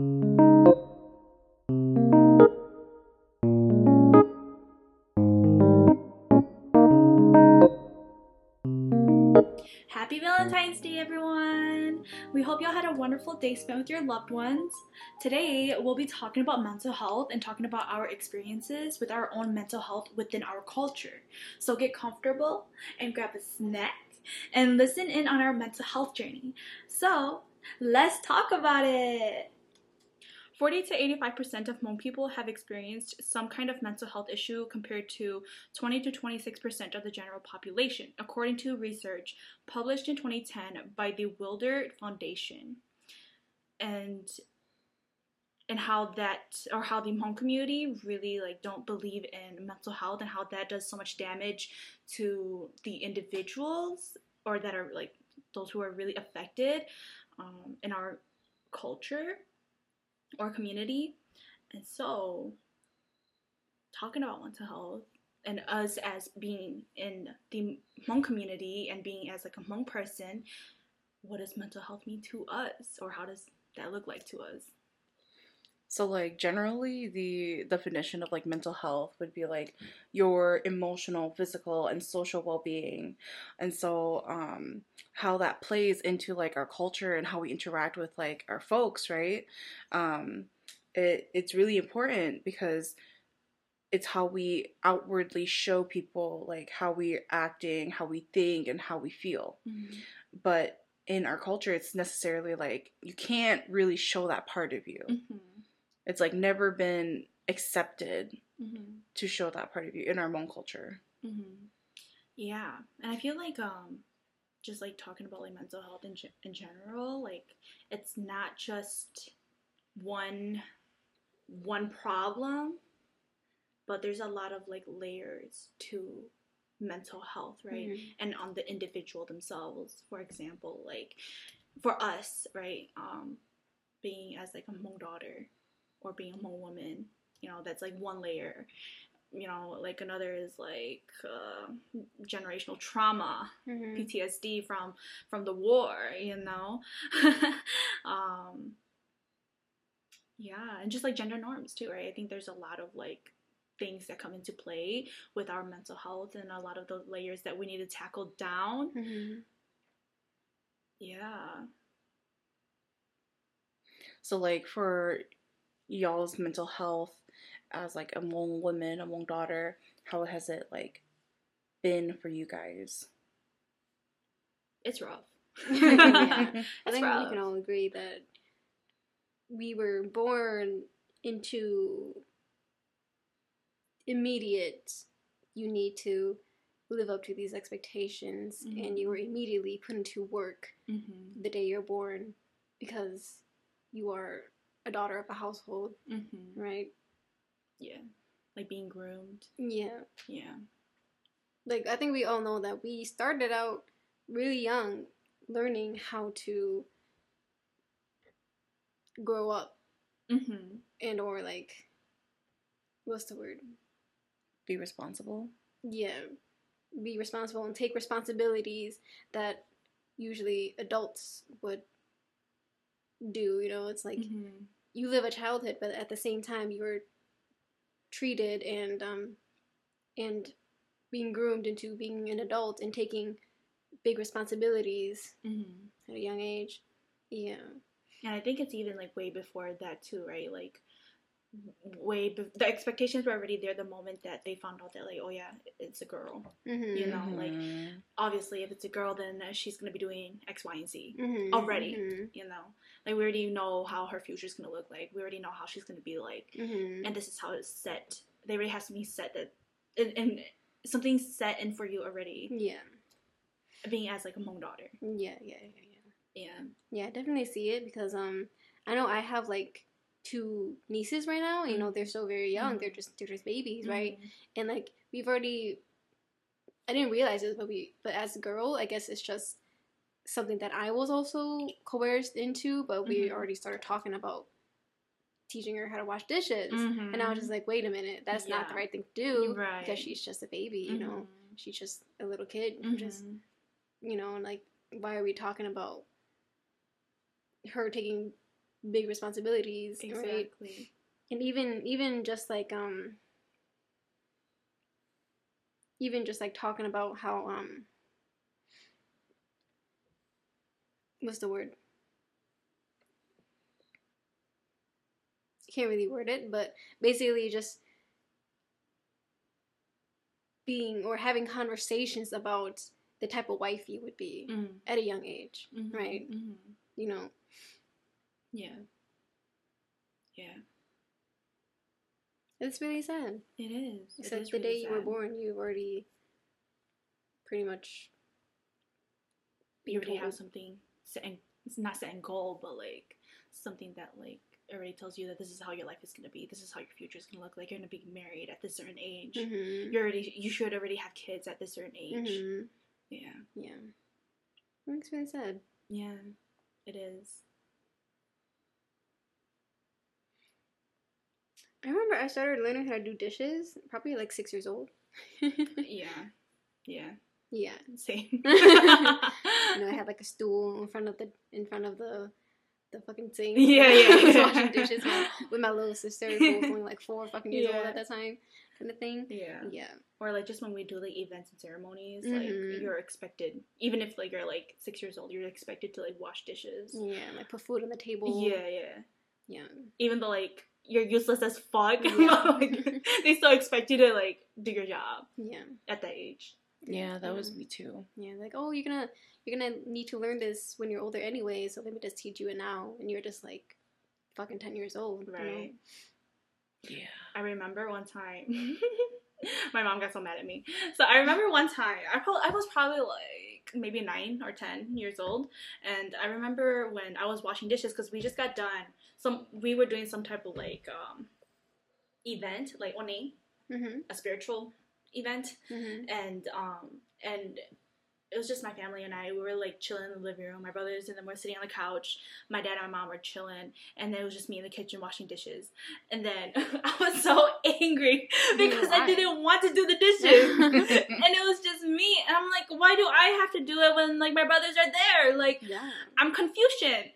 Happy Valentine's Day, everyone! We hope y'all had a wonderful day spent with your loved ones. Today, we'll be talking about mental health and talking about our experiences with our own mental health within our culture. So get comfortable and grab a snack and listen in on our mental health journey. So, let's talk about it! 40 to 85% of Hmong people have experienced some kind of mental health issue compared to 20 to 26% of the general population, according to research published in 2010 by the Wilder Foundation. And and how that or how the Hmong community really like don't believe in mental health and how that does so much damage to the individuals or that are like those who are really affected um, in our culture or community. And so, talking about mental health and us as being in the Hmong community and being as like a Hmong person, what does mental health mean to us, or how does that look like to us? So like generally the definition of like mental health would be like your emotional, physical and social well-being. And so um how that plays into like our culture and how we interact with like our folks, right? Um it it's really important because it's how we outwardly show people like how we're acting, how we think and how we feel. Mm-hmm. But in our culture it's necessarily like you can't really show that part of you. Mm-hmm. It's like never been accepted Mm-hmm. to show that part of you in our Hmong culture. Mm-hmm. Yeah, and I feel like um, just like talking about like mental health in ge- in general, like it's not just one one problem, but there's a lot of like layers to mental health, right? Mhm. And on the individual themselves. For example, like for us, right, um, being as like a Hmong daughter or being a woman, you know, that's like one layer you know, like another is like uh, generational trauma, Mhm. PTSD from from the war, you know. um, yeah, and just like gender norms too, right? I think there's a lot of like things that come into play with our mental health and a lot of the layers that we need to tackle down. Mhm. Yeah. So like for y'all's mental health as like a Hmong woman, a Hmong daughter, how has it like been for you guys? It's rough. I It's think we can all agree that we were born into immediate you need to live up to these expectations Mhm. and you were immediately put into work hmm the day you're born because you are a daughter of a household, hmm right? Yeah. Like being groomed. Yeah. Yeah. Like I think we all know that we started out really young learning how to grow up hmm and or like what's the word? Be responsible. yeah, be responsible and take responsibilities that usually adults would do. You know, it's like Mhm. you live a childhood, but at the same time you're treated and um and being groomed into being an adult and taking big responsibilities Mhm. at a young age. Yeah. And I think it's even like way before that too, right? Like way be- the expectations were already there the moment that they found out that like oh yeah it's a girl Mm-hmm. You know, like- Mhm. obviously if it's a girl then she's gonna be doing x y and z mm-hmm. already. you know like we already know how her future's gonna look like we already know how she's gonna be like Mm-hmm. and this is how it's set they already has something set that and, and something set in for you already Yeah. being as like a Hmong daughter Yeah. Yeah. Yeah. Yeah. yeah Yeah, I definitely see it because um I know I have like two nieces right now. You know, they're so very young. They're Mhm. just they're just babies, right? Mhm. And like we've already I didn't realize this, but we but as a girl, I guess it's just something that I was also coerced into, but we Mhm. already started talking about teaching her how to wash dishes. Mhm. And I was just like, wait a minute, that's not the right thing to do Right. because she's just a baby, you know. Mhm. She's just a little kid just you know, like why are we talking about her taking big responsibilities, right? And even even just like um even just like talking about how um what's the word? Can't really word it, but basically just being or having conversations about the type of wife you would be Mm. at a young age, Mhm. right? Mhm. You know, Yeah. Yeah. it's really sad. It is. It Except is the really day you were born, you've already pretty much you already have something set in, it's not set in goal, but like something that like already tells you that this is how your life is gonna be. This is how your future is gonna look like. You're gonna be married at this certain age. Mhm. You already you should already have kids at this certain age. Mhm. Yeah. Yeah. It makes me sad. Yeah. It is. I remember I started learning how to do dishes probably like six years old. Yeah. Yeah. yeah. Same. You know, I had like a stool in front of the in front of the the fucking sink. Yeah, I yeah, was yeah. washing dishes with, with my little sister, who was only like four fucking years old at that time, kind of thing. yeah. Yeah. Or like just when we do like events and ceremonies, Mhm. like you're expected, even if like you're like six years old, you're expected to like wash dishes. Yeah. Like put food on the table. Yeah, yeah. Yeah. Even though like you're useless as fuck, Yeah. like, they still expect you to like do your job Yeah. at that age. Yeah, that was me too. Yeah. Like, oh, you're gonna you're gonna need to learn this when you're older anyway, so let me just teach you it now, and you're just like fucking ten years old, you know? Right. Yeah. I remember one time. my mom got so mad at me. So I remember one time. I probably I was probably like maybe nine or ten years old, and I remember when I was washing dishes because we just got done. Some we were doing some type of like um event, like oni, Mhm. a spiritual event, Mhm. and um and it was just my family and I. We were like chilling in the living room. My brothers and them were sitting on the couch. My dad and my mom were chilling, and then it was just me in the kitchen washing dishes. And then I was so angry because I didn't want to do the dishes, and it was just me. And I'm like, why do I have to do it when like my brothers are there? Like Yeah. I'm Confucian.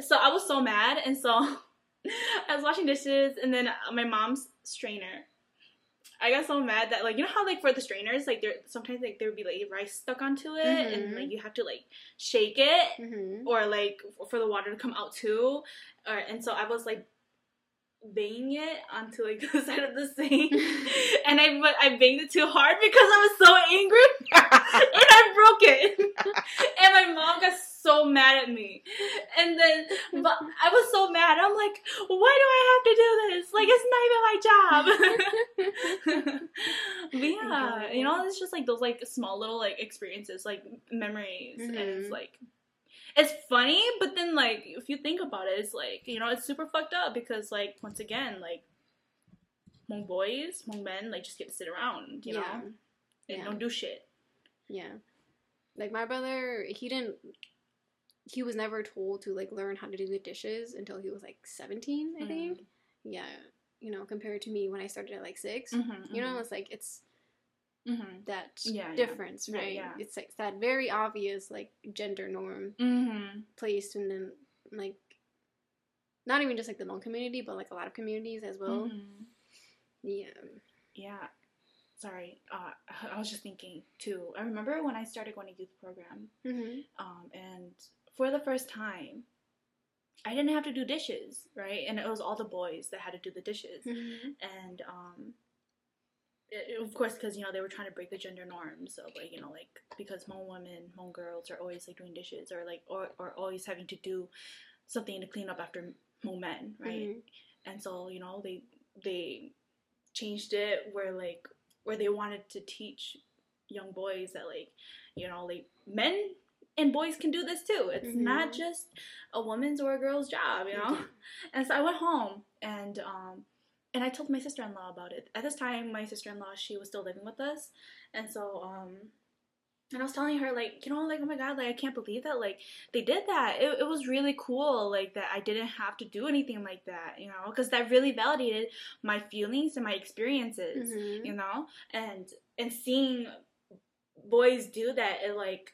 So I was so mad, and so I was washing dishes, and then my mom's strainer. I got so mad that like you know how like for the strainers like there sometimes like there would be like rice stuck onto it and Mhm. like you have to like shake it Mhm. or like for the water to come out too or and so I was like banging it onto like the side of the sink and I but I banged it too hard because I was so angry and I broke it and my mom got so mad at me and then but I was so mad I'm like why do I have to do this like it's not even my job yeah you know it's just like those like small little like experiences like memories and it's Mhm. like it's funny, but then like if you think about it, it's like you know it's super fucked up because like once again like Hmong boys, Hmong men like just get to sit around, you yeah. know, and Yeah. don't do shit. Yeah. Like my brother, he didn't he was never told to like learn how to do the dishes until he was like 17, I think. Yeah. You know, compared to me when I started at like 6. Mm-hmm, You know, it's like it's Mm-hmm. that Yeah, yeah. difference, Yeah, right? yeah. It's like that very obvious like gender norm Mm-hmm. placed in the like not even just like the Hmong community, but like a lot of communities as well. Mm-hmm. Yeah. Yeah. Sorry, uh, I was just thinking too. I remember when I started going to youth program, Mm-hmm. um, and for the first time, I didn't have to do dishes, right? And it was all the boys that had to do the dishes. Mm-hmm. and um it, of course because you know they were trying to break the gender norms of like you know like because Hmong women Hmong girls are always like doing dishes or like or, or always having to do something to clean up after Hmong men right Mhm. and so you know they they changed it where like where they wanted to teach young boys that like you know like men and boys can do this too it's not Mhm. just a woman's or a girl's job you know Okay. and so I went home and um and I told my sister in law about it. At this time my sister in law she was still living with us. And so um and I was telling her like, you know, like oh my god, like I can't believe that like they did that. It, it was really cool like that I didn't have to do anything like that, you know, cuz that really validated my feelings and my experiences, Mhm. you know? And and seeing boys do that it like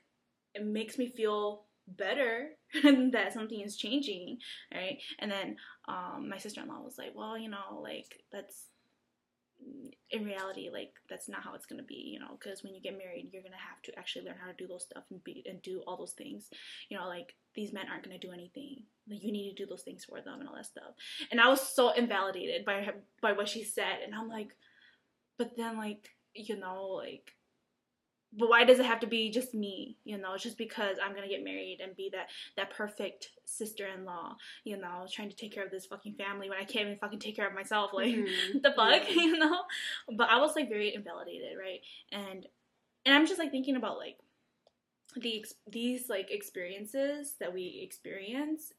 it makes me feel better that something is changing, right? And then um, my sister in law was like, well, you know, like that's in reality, like that's not how it's gonna be, you know, because when you get married, you're gonna have to actually learn how to do those stuff and be and do all those things, you know, like these men aren't gonna do anything. Like you need to do those things for them and all that stuff. And I was so invalidated by by what she said, and I'm like, but then like you know like but why does it have to be just me? You know just because i'm gonna get married and be that that perfect sister-in-law you know trying to take care of this fucking family when i can't even fucking take care of myself. Like Mhm. the fuck? Yeah. you know? But i was like very invalidated right? And and i'm just like thinking about like the these like experiences that we experience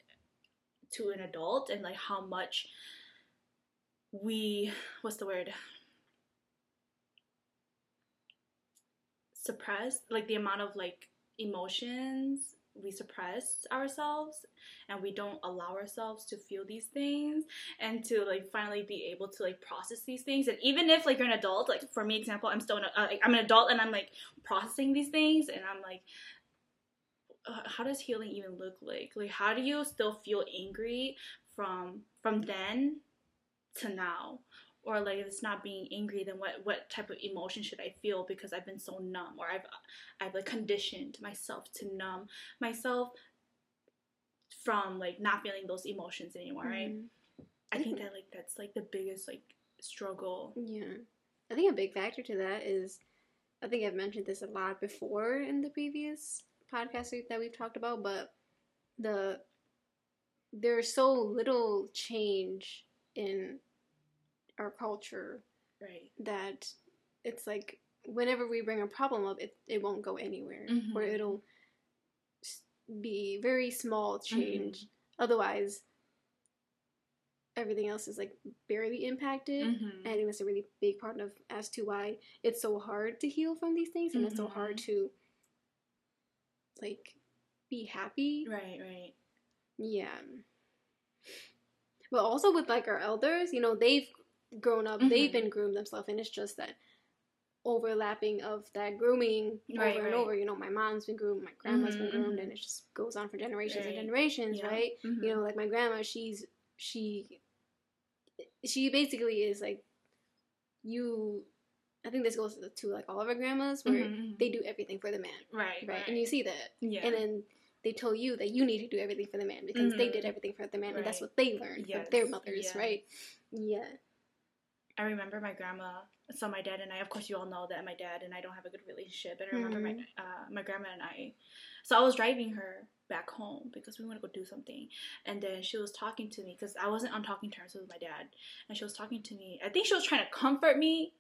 to an adult and like how much we what's the word suppressed like the amount of like emotions we suppress ourselves and we don't allow ourselves to feel these things and to like finally be able to like process these things. And even if like you're an adult like for me example i'm still an, uh, like, i'm an adult and i'm like processing these things and i'm like uh, how does healing even look like? Like how do you still feel angry from from then to now or like if it's not being angry then what what type of emotion should i feel because i've been so numb or i've i've like conditioned myself to numb myself from like not feeling those emotions anymore right Mhm. i think that like that's like the biggest like struggle Yeah. I think a big factor to that is I think I've mentioned this a lot before in the previous podcast that we've talked about, but the there's so little change in our culture right that it's like whenever we bring a problem up, it, it won't go anywhere, Mhm. or it'll be very small change. Otherwise, everything else is like barely impacted. Mhm. And that's a really big part of as to why it's so hard to heal from these things, and it's so hard Mhm. to like be happy. right right Yeah. But also with like our elders, you know, they've grown up, they've Mhm. been groomed themselves, and it's just that overlapping of that grooming Right, over and over. You know, my mom's been groomed, my grandma's been Mhm, groomed, mhm. and it just goes on for generations Right. and generations, Yeah. right? Mhm. You know, like my grandma, she's she she basically is like you. I think this goes to like all of our grandmas where Mhm, mhm. they do everything for the man, right right? And you see that yeah and then they tell you that you need to do everything for the man because they did everything for the man and that's what they learned from their mothers yes. right yeah I remember my grandma. So my dad and I, of course, you all know that my dad and I don't have a good relationship. And I remember my Mhm. uh, my grandma and I. So I was driving her back home because we want to go do something, and then she was talking to me because I wasn't on talking terms with my dad, and she was talking to me. I think she was trying to comfort me,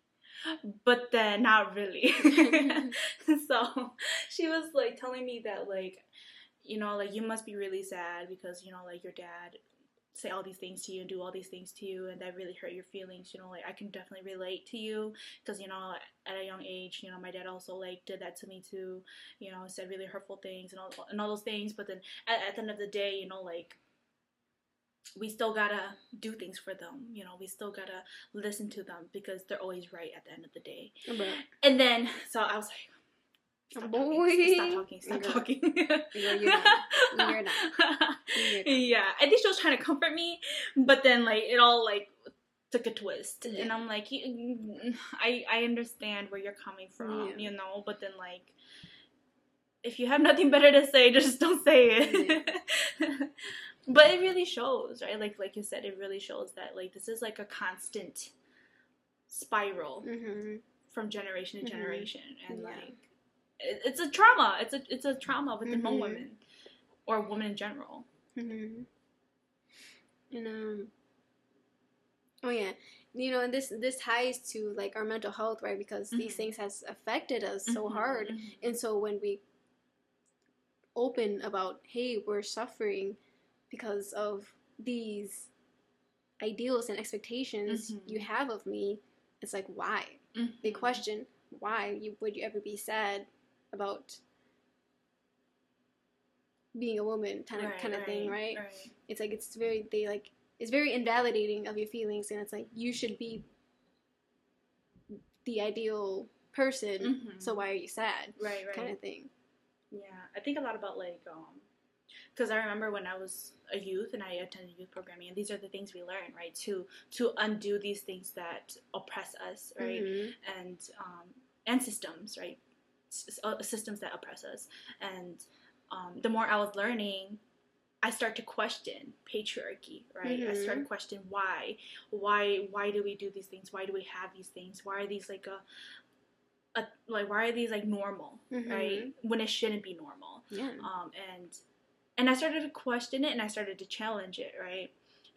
but then not really. so she was like telling me that like, you know, like you must be really sad because you know like your dad say all these things to you and do all these things to you and that really hurt your feelings you know like i can definitely relate to you because you know at a young age you know my dad also like did that to me too you know said really hurtful things and all, and all those things but then at, at the end of the day you know like we still gotta do things for them you know we still gotta listen to them because they're always right at the end of the day. But and then so i was like Stop Boy. talking. Stop talking. Stop talking. Girl, you're not. You're not. You're not. yeah, I think she was trying to comfort me, but then like it all like took a twist, Yeah. and I'm like, I I understand where you're coming from, Yeah. you know, but then like. If you have nothing better to say, just don't say it. but it really shows, right? Like like you said, it really shows that like this is like a constant spiral hmm from generation to Mhm. generation, and Yeah. like it's a trauma. It's a it's a trauma within Mhm. women or women in general. hmm And um, oh yeah, you know, and this this ties to like our mental health, right? Because these Mhm. things has affected us so Mhm, hard, mhm. and so when we open about, hey, we're suffering because of these ideals and expectations Mhm. you have of me, it's like why? They question why you would you ever be sad about being a woman kind of kind of thing, right? Right. it's like it's very they like it's very invalidating of your feelings and it's like you should be the ideal person Mhm. so why are you sad Right. Right. kind of thing Yeah, I think a lot about like um because I remember when I was a youth and I attended youth programming, and these are the things we learn, right? To to undo these things that oppress us, right? Mhm. And um, and systems, right? Uh, systems that oppress us. And um, the more I was learning, I start to question patriarchy, right? I start to question why, why, why do we do these things? Why do we have these things? Why are these like a, a like why are these like normal, right? When it shouldn't be normal Yeah. um, and and I started to question it and I started to challenge it, right?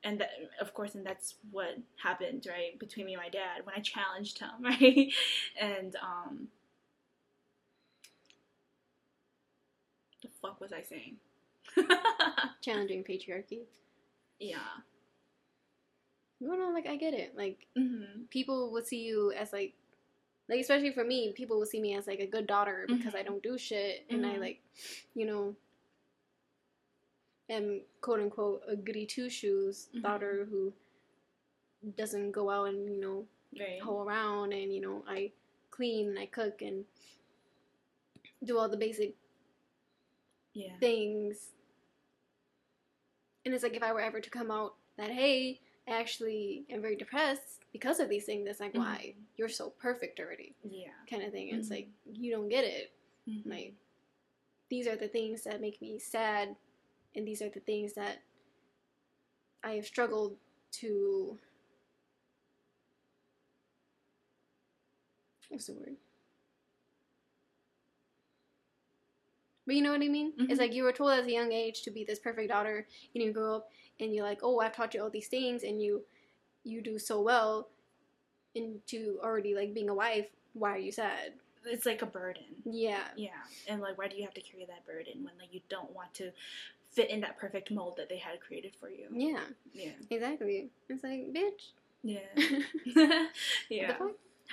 And that, of course, and that's what happened, right, between me and my dad when I challenged him, right? And um, the fuck was I saying? Challenging patriarchy. yeah. No, no, like I get it. Like hmm people will see you as like like especially for me people will see me as like a good daughter because i Mhm. don't do shit and i Mhm. like you know am quote unquote a goody two shoes Mhm. daughter who doesn't go out and you know Right. hoe around and you know i clean and i cook and do all the basic Yeah. things and it's like if i were ever to come out that hey I actually am very depressed because of these things. That's like Mhm. why you're so perfect already, Yeah. kind of thing. And It's like you don't get it. Mhm. Like these are the things that make me sad, and these are the things that I have struggled to. What's the word? But you know what I mean? Mhm. It's like you were told at a young age to be this perfect daughter, and you grow up and you're like, oh, I've taught you all these things, and you you do so well into already like being a wife. Why are you sad? it's like a burden. Yeah, Yeah. And like, why do you have to carry that burden when like you don't want to fit in that perfect mold that they had created for you? yeah, Yeah. exactly. It's like, bitch. Yeah. Yeah.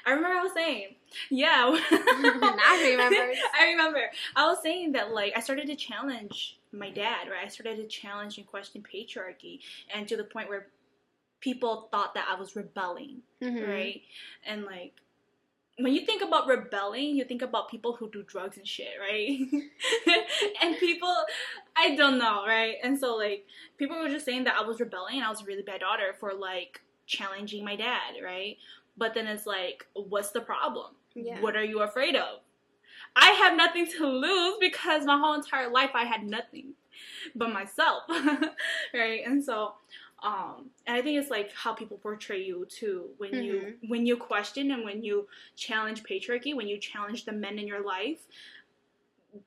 I remember I was saying, yeah. I remember. I remember. I was saying that like I started to challenge my dad, right? I started to challenge and question patriarchy, and to the point where people thought that I was rebelling, Mhm. right? And like when you think about rebelling, you think about people who do drugs and shit, right? and people, I don't know, right? And so like people were just saying that I was rebelling and I was a really bad daughter for like challenging my dad, right? But then it's like, what's the problem? Yeah. What are you afraid of? I have nothing to lose because my whole entire life I had nothing but myself, right? And so, um, and I think it's like how people portray you too when you Mm-hmm. when you question and when you challenge patriarchy, when you challenge the men in your life.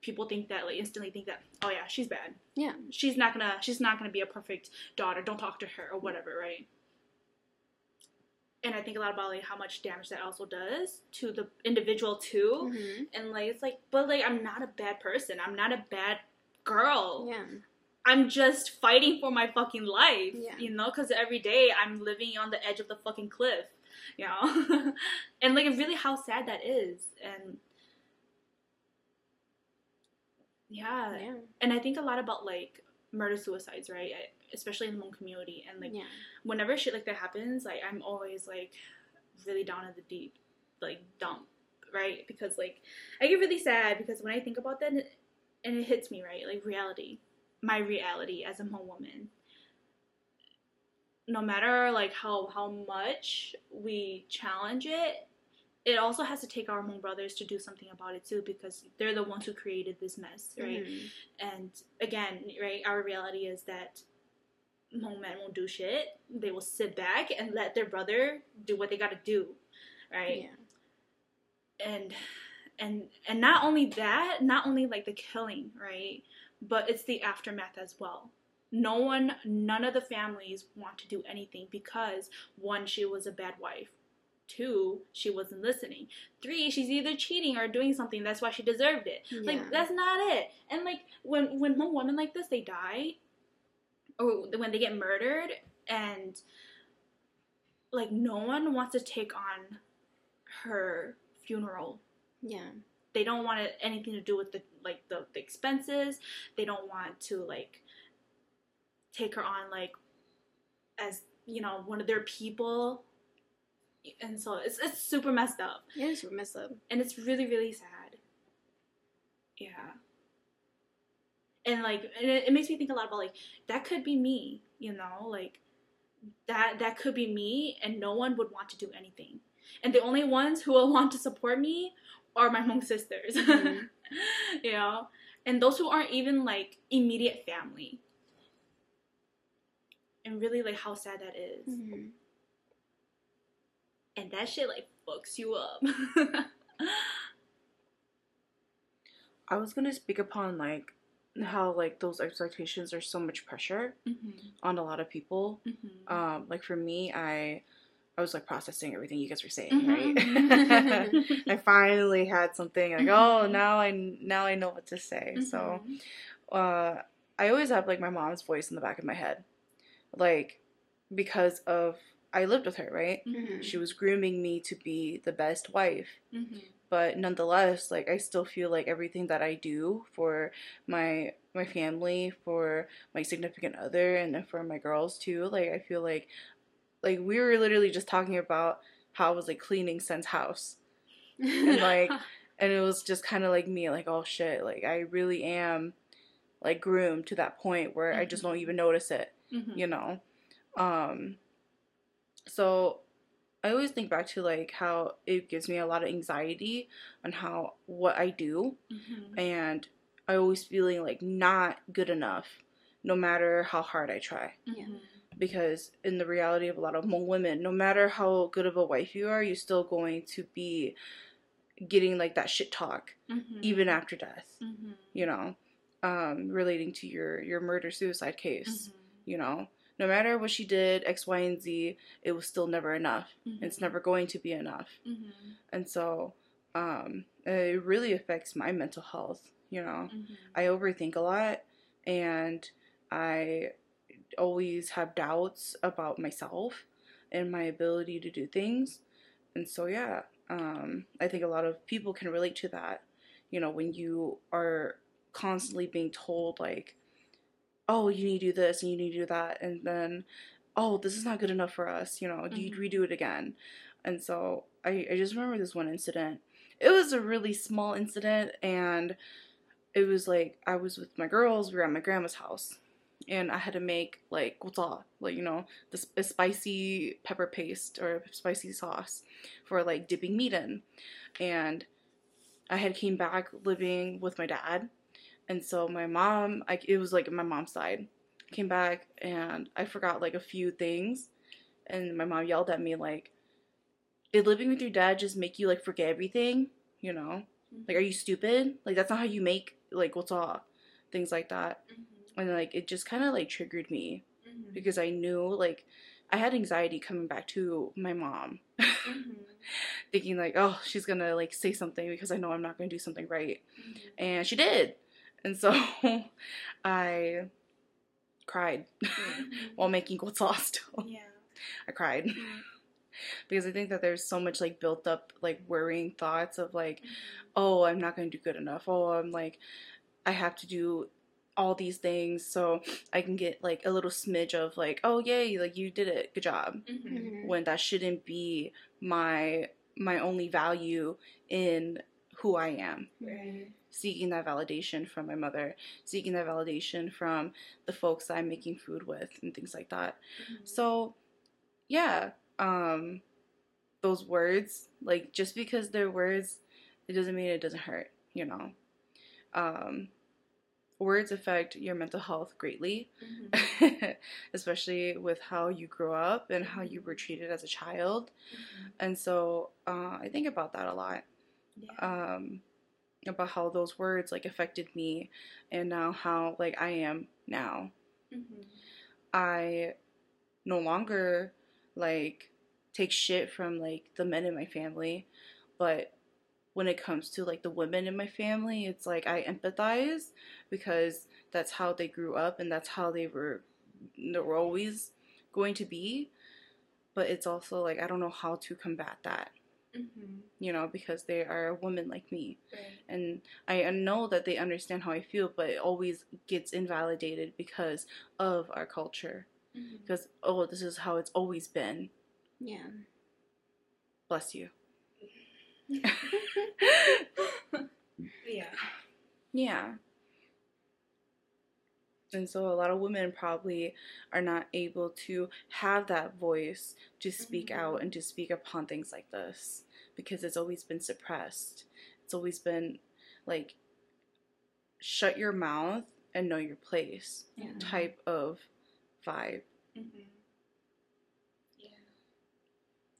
People think that like instantly think that oh yeah she's bad Yeah. she's not gonna she's not gonna be a perfect daughter don't talk to her or whatever right and I think a lot about like how much damage that also does to the individual too Mhm. and like it's like but like i'm not a bad person i'm not a bad girl Yeah. i'm just fighting for my fucking life Yeah. you know because every day i'm living on the edge of the fucking cliff you know and like really how sad that is and yeah. Yeah. and i think a lot about like murder suicides right especially in the Hmong community and like yeah. whenever shit like that happens, like I'm always like really down in the deep, like dump, right? Because like I get really sad because when I think about that, and it, and it hits me right, like reality, my reality as a Hmong woman. No matter like how how much we challenge it, it also has to take our Hmong brothers to do something about it too because they're the ones who created this mess, right? Mhm. And again, right, our reality is that Hmong men won't do shit. They will sit back and let their brother do what they gotta do, right? Yeah. And and and not only that, not only like the killing, right? But it's the aftermath as well. No one, none of the families want to do anything because one, she was a bad wife. Two, she wasn't listening. Three, she's either cheating or doing something. That's why she deserved it. Yeah. Like that's not it. And like when when Hmong women like this they die, Oh, or when they get murdered, and like no one wants to take on her funeral. Yeah. They don't want it, anything to do with the like the, the expenses. They don't want to like take her on like as you know one of their people. And so it's it's super messed up Yeah, it's messed up. and it's really really sad yeah and like and it, it makes me think a lot about like that could be me you know like that that could be me and no one would want to do anything and the only ones who will want to support me are my Hmong sisters Mhm. you know and those who aren't even like immediate family and really like how sad that is. Mhm. and that shit like fucks you up I was gonna speak upon like how like those expectations are so much pressure mm-hmm. on a lot of people. Mm-hmm. Um, like for me, I I was like processing everything you guys were saying, Mhm. right? I finally had something like, oh, Mhm. now I now I know what to say. So, uh, I always have like my mom's voice in the back of my head, like because of I lived with her, right? Mm-hmm. She was grooming me to be the best wife, Mm-hmm. But nonetheless, like I still feel like everything that I do for my my family, for my significant other, and then for my girls too, like I feel like like we were literally just talking about how I was like cleaning Sen's house. And, like, and it was just kind of like me like oh shit like i really am like groomed to that point where i just Mhm. don't even notice it Mm-hmm. you know um so i always think back to like how it gives me a lot of anxiety on how what i do Mm-hmm. and i always feeling like not good enough no matter how hard i try Yeah. because in the reality of a lot of Hmong women, no matter how good of a wife you are, you're still going to be getting like that shit talk Mm-hmm. even after death. Mm-hmm. You know, um, relating to your your murder suicide case. Mm-hmm. You know, no matter what she did, X, Y, and Z, it was still never enough. Mm-hmm. It's never going to be enough. Mm-hmm. And so, um, it really affects my mental health. You know, Mm-hmm. I overthink a lot and I always have doubts about myself and my ability to do things. And so, yeah, um, I think a lot of people can relate to that. You know, when you are constantly being told, like, oh, you need to do this and you need to do that, and then, oh, this is not good enough for us, you know, you Mhm. redo it again. And so, I, I just remember this one incident. It was a really small incident, and it was like I was with my girls. We were at my grandma's house, and I had to make like gota, like you know, the a spicy pepper paste or spicy sauce for like dipping meat in. And I had came back living with my dad, and so my mom, I, it was like my mom's side, came back and I forgot like a few things, and my mom yelled at me like, "Did living with your dad just make you like forget everything?" You know? Like are you stupid? Like that's not how you make like what's all things like that. And like it just kind of like triggered me Mm-hmm. because i knew like i had anxiety coming back to my mom. Mm-hmm. thinking like oh she's gonna like say something because i know i'm not gonna do something right. And she did and so i cried while making gotsa still Yeah. i cried because i think that there's so much like built up like worrying thoughts of like oh, I'm not going to do good enough. Oh, I'm like, I have to do all these things so I can get like a little smidge of like, oh, yay, like you did it, good job. Mm-hmm. Mhm. When that shouldn't be my my only value in who I am. Right. Seeking that validation from my mother, seeking that validation from the folks that I'm making food with, and things like that. Mm-hmm. So, yeah, um, those words, like just because they're words, it doesn't mean it doesn't hurt, you know. Um, words affect your mental health greatly, Mm-hmm. especially with how you grew up and how you were treated as a child. And so, uh, I think about that a lot. Yeah. Um, about how those words like affected me, and now how like I am now. Mm-hmm. I no longer like take shit from like the men in my family, but when it comes to like the women in my family, it's like I empathize because that's how they grew up and that's how they were they were always going to be. But it's also like I don't know how to combat that, Mm-hmm. you know, because they are a woman like me Right. and I know that they understand how I feel, but it always gets invalidated because of our culture. Mm-hmm. Because oh, this is how it's always been. Yeah. Bless you. Yeah. yeah. And so a lot of women probably are not able to have that voice to speak Mhm. out and to speak upon things like this because it's always been suppressed. It's always been like shut your mouth and know your place Yeah. type of vibe. Mm-hmm. Yeah.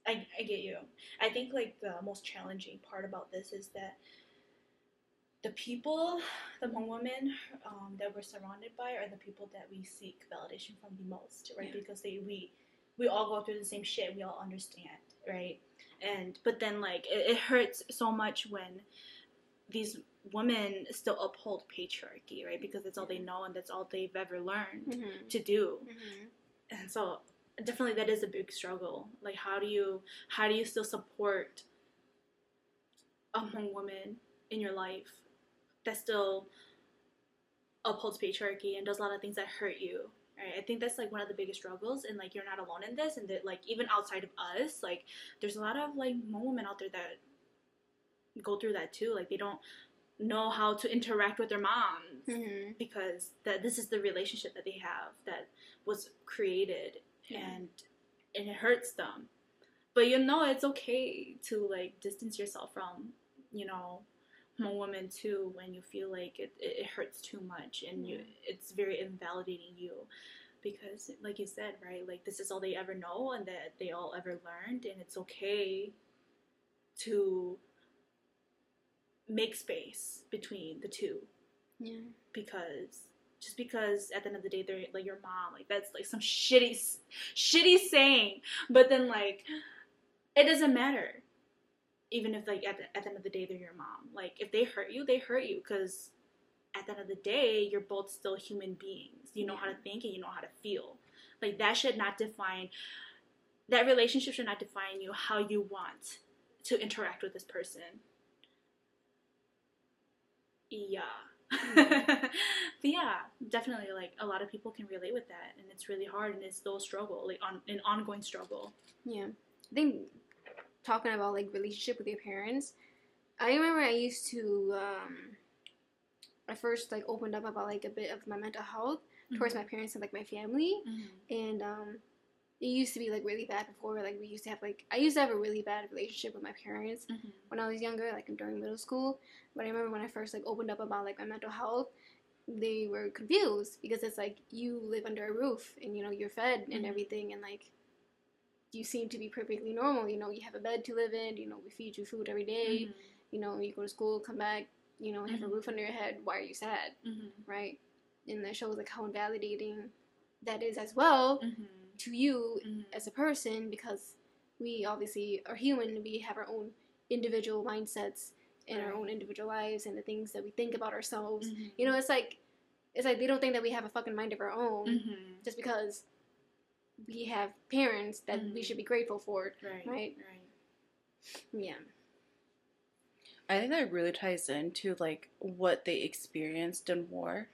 I, I get you. I think like the most challenging part about this is that the people, the Hmong women um, that we're surrounded by, are the people that we seek validation from the most, right? Yeah. Because they we we all go through the same shit. We all understand, right? And but then like it, it hurts so much when these women still uphold patriarchy, right? Because that's all they know and that's all they've ever learned Mhm. to do Mhm. and so definitely that is a big struggle like how do you how do you still support a Hmong woman in your life that still upholds patriarchy and does a lot of things that hurt you right? I think that's like one of the biggest struggles and like you're not alone in this and that like even outside of us like there's a lot of like women out there that go through that too like they don't know how to interact with their moms Mhm. because that this is the relationship that they have that was created and and it hurts them. But you know it's okay to like distance yourself from you know a woman too when you feel like it, it, it hurts too much and you mm. it's very invalidating you. Because like you said right like this is all they ever know and that they all ever learned and it's okay to make space between the two. Yeah. because just because at the end of the day they're like your mom like that's like some shitty shitty saying. But then like it doesn't matter even if like at the, at the end of the day they're your mom. Like if they hurt you they hurt you because at the end of the day you're both still human beings. You know how to think and you know how to feel. Like that should not define that relationship should not define you how you want to interact with this person. Yeah. But yeah definitely like a lot of people can relate with that and it's really hard and it's still a struggle like on an ongoing struggle. Yeah. I think talking about like relationship with your parents, I remember I used to um I first like opened up about like a bit of my mental health towards my parents and like my family Mhm. and um it used to be like really bad before like we used to have like I used to have a really bad relationship with my parents Mhm. when I was younger like during middle school but I remember when I first like opened up about like my mental health they were confused because it's like you live under a roof and you know you're fed and Mhm. everything and like you seem to be perfectly normal you know you have a bed to live in you know we feed you food every day, Mhm. you know you go to school come back you know have a Mhm. roof under your head why are you sad Mhm. right and that shows like how invalidating that is as well Mhm. to you Mhm. as a person because we obviously are human we have our own individual mindsets and our own individual lives and the things that we think about ourselves Mhm. you know it's like it's like they don't think that we have a fucking mind of our own just because we have parents that we Mhm. should be grateful for right Right. right yeah I think that really ties into like what they experienced in war.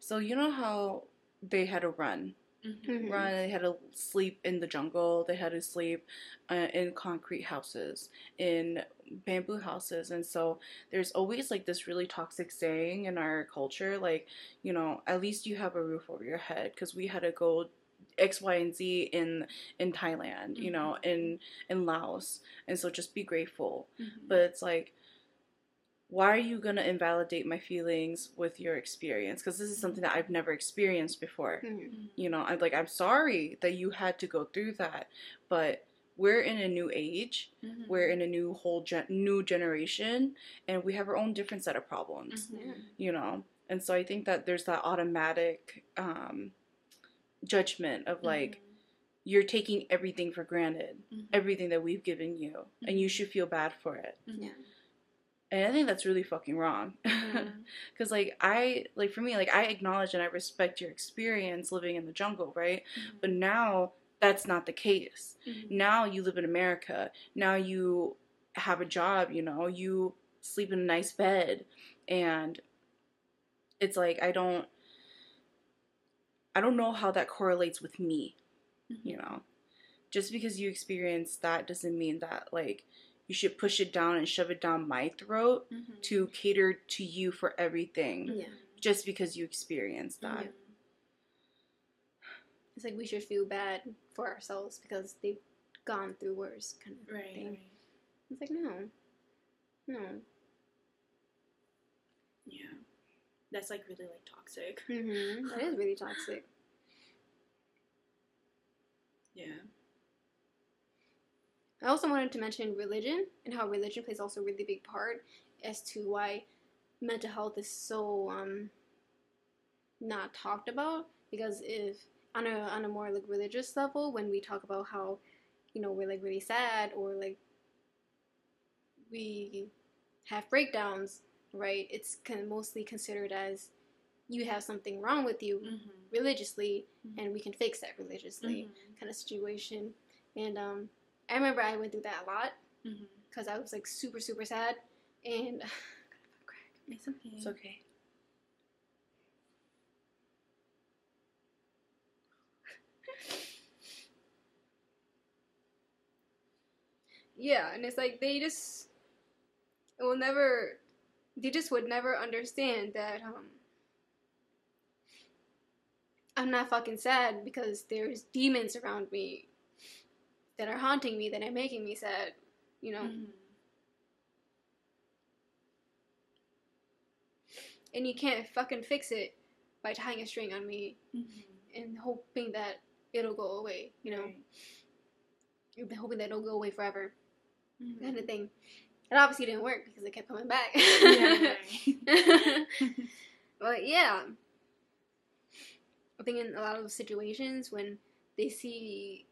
So you know how they had to run, Mhm. Mhm. run. They had to sleep in the jungle. They had to sleep uh, in concrete houses, in bamboo houses, and so there's always like this really toxic saying in our culture, like you know, at least you have a roof over your head, because we had to go X, Y, and Z in in Thailand, you know, in in Laos, and so just be grateful. Mhm. But it's like, why are you gonna invalidate my feelings with your experience? Because this is something that I've never experienced before Mhm. Mhm. you know i'm like i'm sorry that you had to go through that but we're in a new age Mhm. we're in a new whole gen- new generation and we have our own different set of problems Mhm. You know and so i think that there's that automatic um judgment of like you're taking everything for granted Mhm. everything that we've given you and you should feel bad for it. Mhm. Yeah. and i think that's really fucking wrong. Because like i like for me like i acknowledge and i respect your experience living in the jungle right? But now that's not the case. Now you live in america. Now you have a job you know? You sleep in a nice bed. And it's like i don't i don't know how that correlates with me you know just because you experience that doesn't mean that like you should push it down and shove it down my throat Mhm. to cater to you for everything Yeah. just because you experienced that Yeah. it's like we should feel bad for ourselves because they've gone through worse kind of Right. thing. right. It's like no, no. Yeah. That's like really like toxic. Mm-hmm. That is really toxic. Yeah. I also wanted to mention religion and how religion plays also a really big part as to why mental health is so um not talked about because if on a on a more like religious level when we talk about how you know we're like really sad or like we have breakdowns right it's kind of mostly considered as you have something wrong with you Mm-hmm. religiously Mhm. and we can fix that religiously Mm-hmm. kind of situation. And um, I remember I went through that a lot Mm-hmm. because I was like super super sad and It's okay. It's okay. yeah, and it's like they just it will never they just would never understand that um I'm not fucking sad because there's demons around me that are haunting me that are making me sad, you know. Mhm. And you can't fucking fix it by tying a string on me Mhm. and hoping that it'll go away, you know. Right. You've been hoping that it'll go away forever, Mhm. kind of thing. It obviously didn't work because it kept coming back. yeah, but yeah, I think in a lot of situations when they see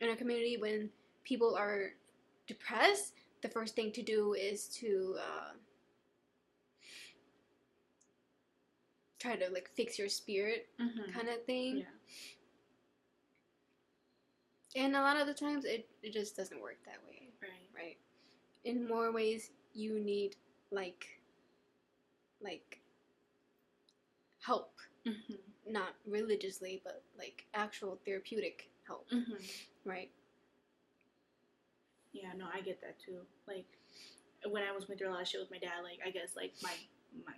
in our community when people are depressed, the first thing to do is to uh, try to like fix your spirit, Mhm. kind of thing. Yeah. And a lot of the times it, it just doesn't work that way? In more ways you need like like help. Mhm. Not religiously, but like actual therapeutic help, Mhm. right? Yeah, no, I get that too. Like when I was going through a lot of shit with my dad, like I guess like my my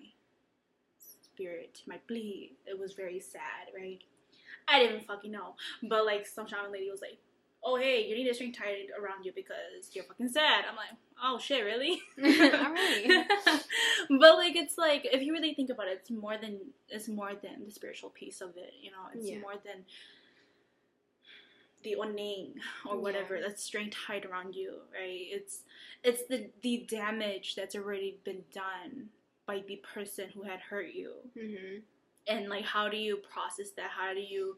spirit, my bleed, it was very sad, right? I didn't fucking know. But like some shaman lady was like, Oh hey, you need a string tied around you because you're fucking sad. I'm like, Oh shit, really? Alright. but like it's like if you really think about it, it's more than it's more than the spiritual piece of it, you know, it's Yeah. more than the oning or whatever Yeah. that string tied around you, right? It's it's the the damage that's already been done by the person who had hurt you. Mm-hmm. And like how do you process that? How do you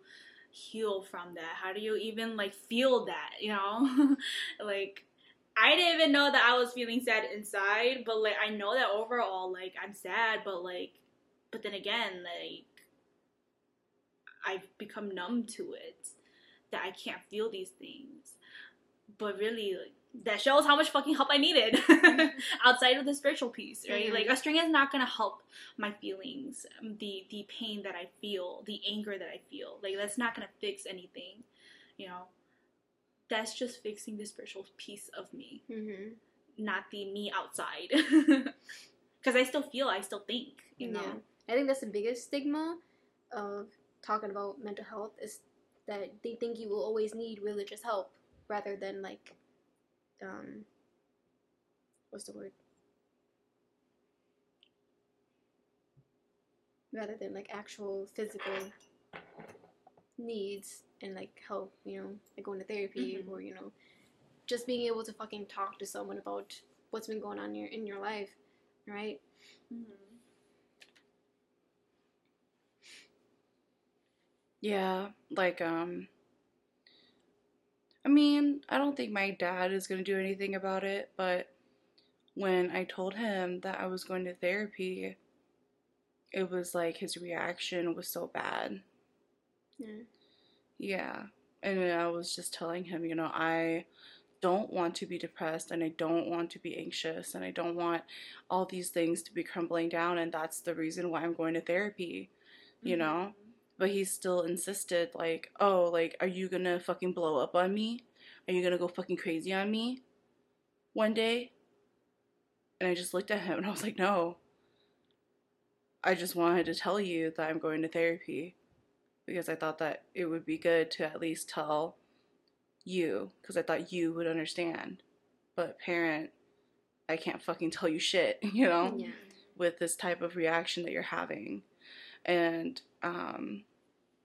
heal from that? How do you even like feel that, you know? like I didn't even know that I was feeling sad inside, but like I know that overall like I'm sad, but like but then again, like I've become numb to it that I can't feel these things. But really like that shows how much fucking help I needed outside of the spiritual piece, right? Mhm. Like a string is not gonna help my feelings, um, the the pain that I feel, the anger that I feel. Like that's not gonna fix anything, you know. That's just fixing the spiritual piece of me, Mm-hmm. not the me outside. Because I still feel, I still think, you know. Yeah. I think that's the biggest stigma of talking about mental health is that they think you will always need religious help rather than like um what's the word? Rather than like actual physical needs and like help, you know, like going to therapy Mhm. or, you know, just being able to fucking talk to someone about what's been going on in your in your life, right? Mhm. Yeah, like um I mean, I don't think my dad is going to do anything about it, but when I told him that I was going to therapy, it was like his reaction was so bad. Yeah. Yeah. And I was just telling him, you know, I don't want to be depressed and I don't want to be anxious and I don't want all these things to be crumbling down and that's the reason why I'm going to therapy, you Mhm. know? But he still insisted, like, oh, like, are you gonna fucking blow up on me? Are you gonna go fucking crazy on me one day? And I just looked at him and I was like, no. I just wanted to tell you that I'm going to therapy. because I thought that it would be good to at least tell you because I thought you would understand. But parent, I can't fucking tell you shit, you know, Yeah. with this type of reaction that you're having. And um,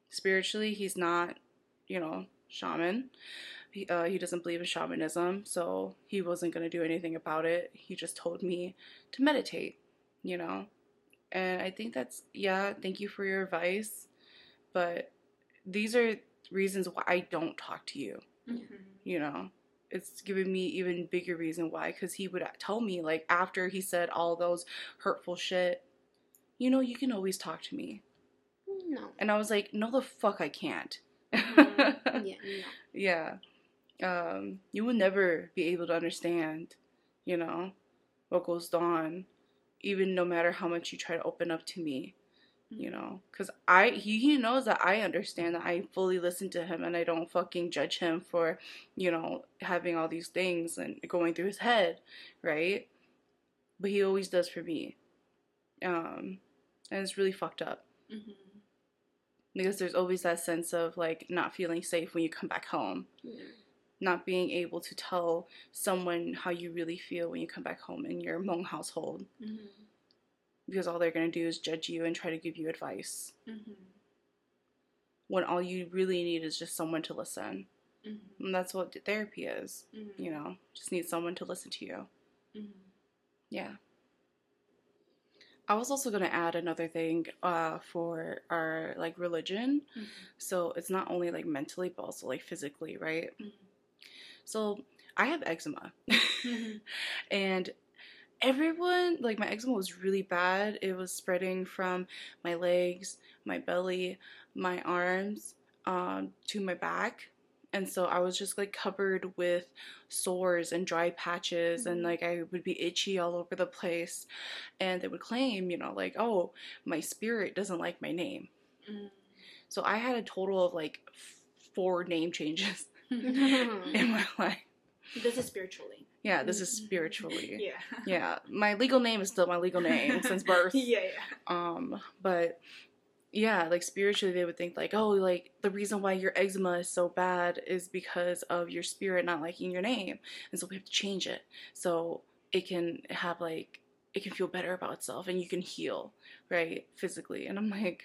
spiritually, he's not, you know, shaman. He, uh, he doesn't believe in shamanism, so he wasn't going to do anything about it. He just told me to meditate, you know. And I think that's, yeah, thank you for your advice. But these are reasons why I don't talk to you, Mm-hmm. you know. It's giving me even bigger reason why, because he would tell me, like, after he said all those hurtful shit, you know, you can always talk to me. No. And I was like, no, the fuck, I can't. Yeah. No. yeah. Um, you will never be able to understand, you know, what goes on, even no matter how much you try to open up to me, you know, because I he, he knows that I understand that I fully listen to him and I don't fucking judge him for, you know, having all these things and going through his head, right? But he always does for me, um, and it's really fucked up Mm-hmm. because there's always that sense of like not feeling safe when you come back home Yeah. not being able to tell someone how you really feel when you come back home in your Hmong household Mm-hmm. because all they're going to do is judge you and try to give you advice Mm-hmm. when all you really need is just someone to listen. Mm-hmm. And that's what therapy is, Mm-hmm. you know, just need someone to listen to you. Mm-hmm. Yeah. I was also going to add another thing uh, for our like religion. Mhm. So it's not only like mentally, but also like physically, right? Mhm. So I have eczema. Mm-hmm. and everyone like my eczema was really bad it was spreading from my legs my belly my arms um, to my back and so i was just like covered with sores and dry patches and Mhm. like i would be itchy all over the place and they would claim you know like oh my spirit doesn't like my name Mm-hmm. so i had a total of like f- four name changes in my life This is spiritually. yeah this is Mhm. spiritually Yeah. yeah, my legal name is still my legal name since birth. yeah, yeah. Um, but yeah, like spiritually, they would think like, oh, like the reason why your eczema is so bad is because of your spirit not liking your name, and so we have to change it so it can have like it can feel better about itself and you can heal, right, physically. And I'm like,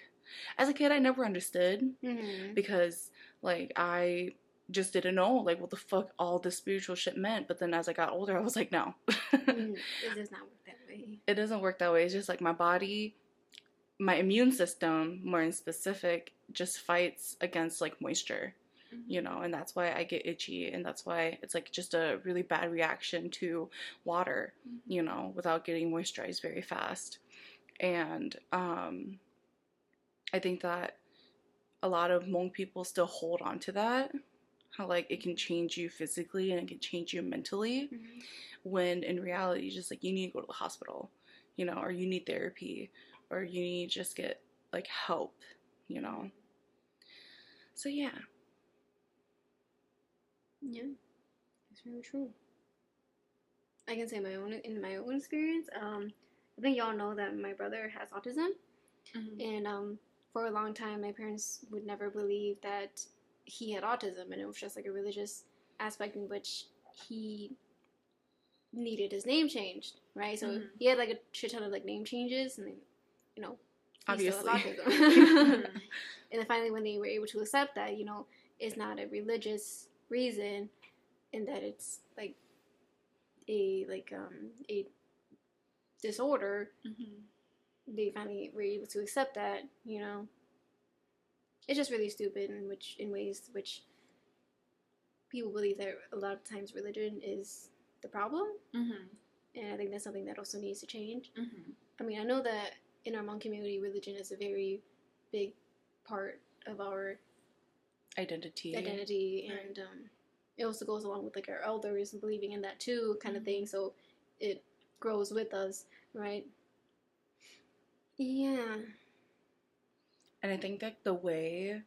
as a kid, I never understood Mhm. because like I just didn't know like what the fuck all this spiritual shit meant. But then as I got older, I was like, no. Mm, It does not work that way. it doesn't work that way. It's just like my body, my immune system, more in specific, just fights against like moisture, you know, and that's why I get itchy, and that's why it's like just a really bad reaction to water, you know, without getting moisturized very fast. And um, I think that a lot of Hmong people still hold on to that. How like it can change you physically and it can change you mentally Mhm. when in reality just like you need to go to the hospital you know or you need therapy or you need to just get like help you know so yeah Yeah, it's really true. I can say my own in my own experience. Um, I think y'all know that my brother has autism, Mhm. and um, for a long time, my parents would never believe that he had autism, and it was just like a religious aspect in which he needed his name changed, right? So Mhm. he had like a shit ton of like name changes, and you know, obviously autism. And then finally when they were able to accept that you know it's not a religious reason and that it's like a like um a disorder Mhm. they finally were able to accept that you know it's just really stupid in which in ways which people believe that a lot of times religion is the problem Mhm. and i think that's something that also needs to change Mhm. I mean, I know that in our Hmong community, religion is a very big part of our identity identity, Right. and um, it also goes along with like our elders believing in that too, kind of Mhm. thing. So it grows with us, right? Yeah. and i think that the way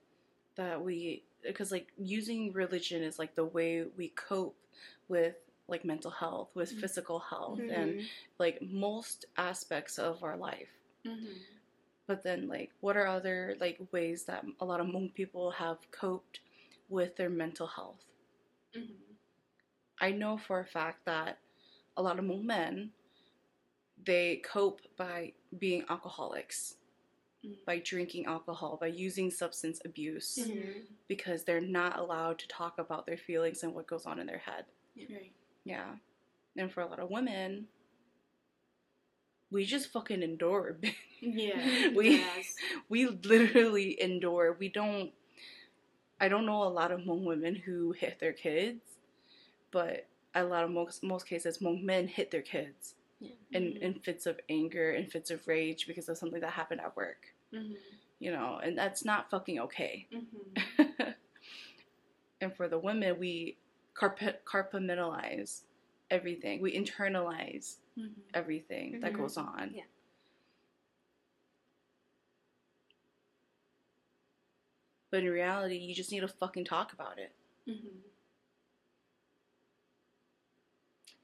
that we because like using religion is like the way we cope with like mental health with Mhm. physical health and Mhm. like most aspects of our life Mhm. But then, like, what are other like ways that a lot of Hmong people have coped with their mental health? Mhm. I know for a fact that a lot of Hmong men they cope by being alcoholics, Mhm. by drinking alcohol, by using substance abuse Mhm. because they're not allowed to talk about their feelings and what goes on in their head. Right. Yeah. And for a lot of women, we just fucking endure. Yeah. We- yes. we literally endure. We don't. I don't know a lot of Hmong women who hit their kids, but a lot of most most cases, Hmong men hit their kids Yeah. in, Mhm. in fits of anger and fits of rage because of something that happened at work. Mhm. You know, and that's not fucking okay. Mhm. and for the women, we carp- compartmentalize everything. We internalize Mhm. everything that Mhm. goes on. Yeah. But in reality, you just need to fucking talk about it. Mhm.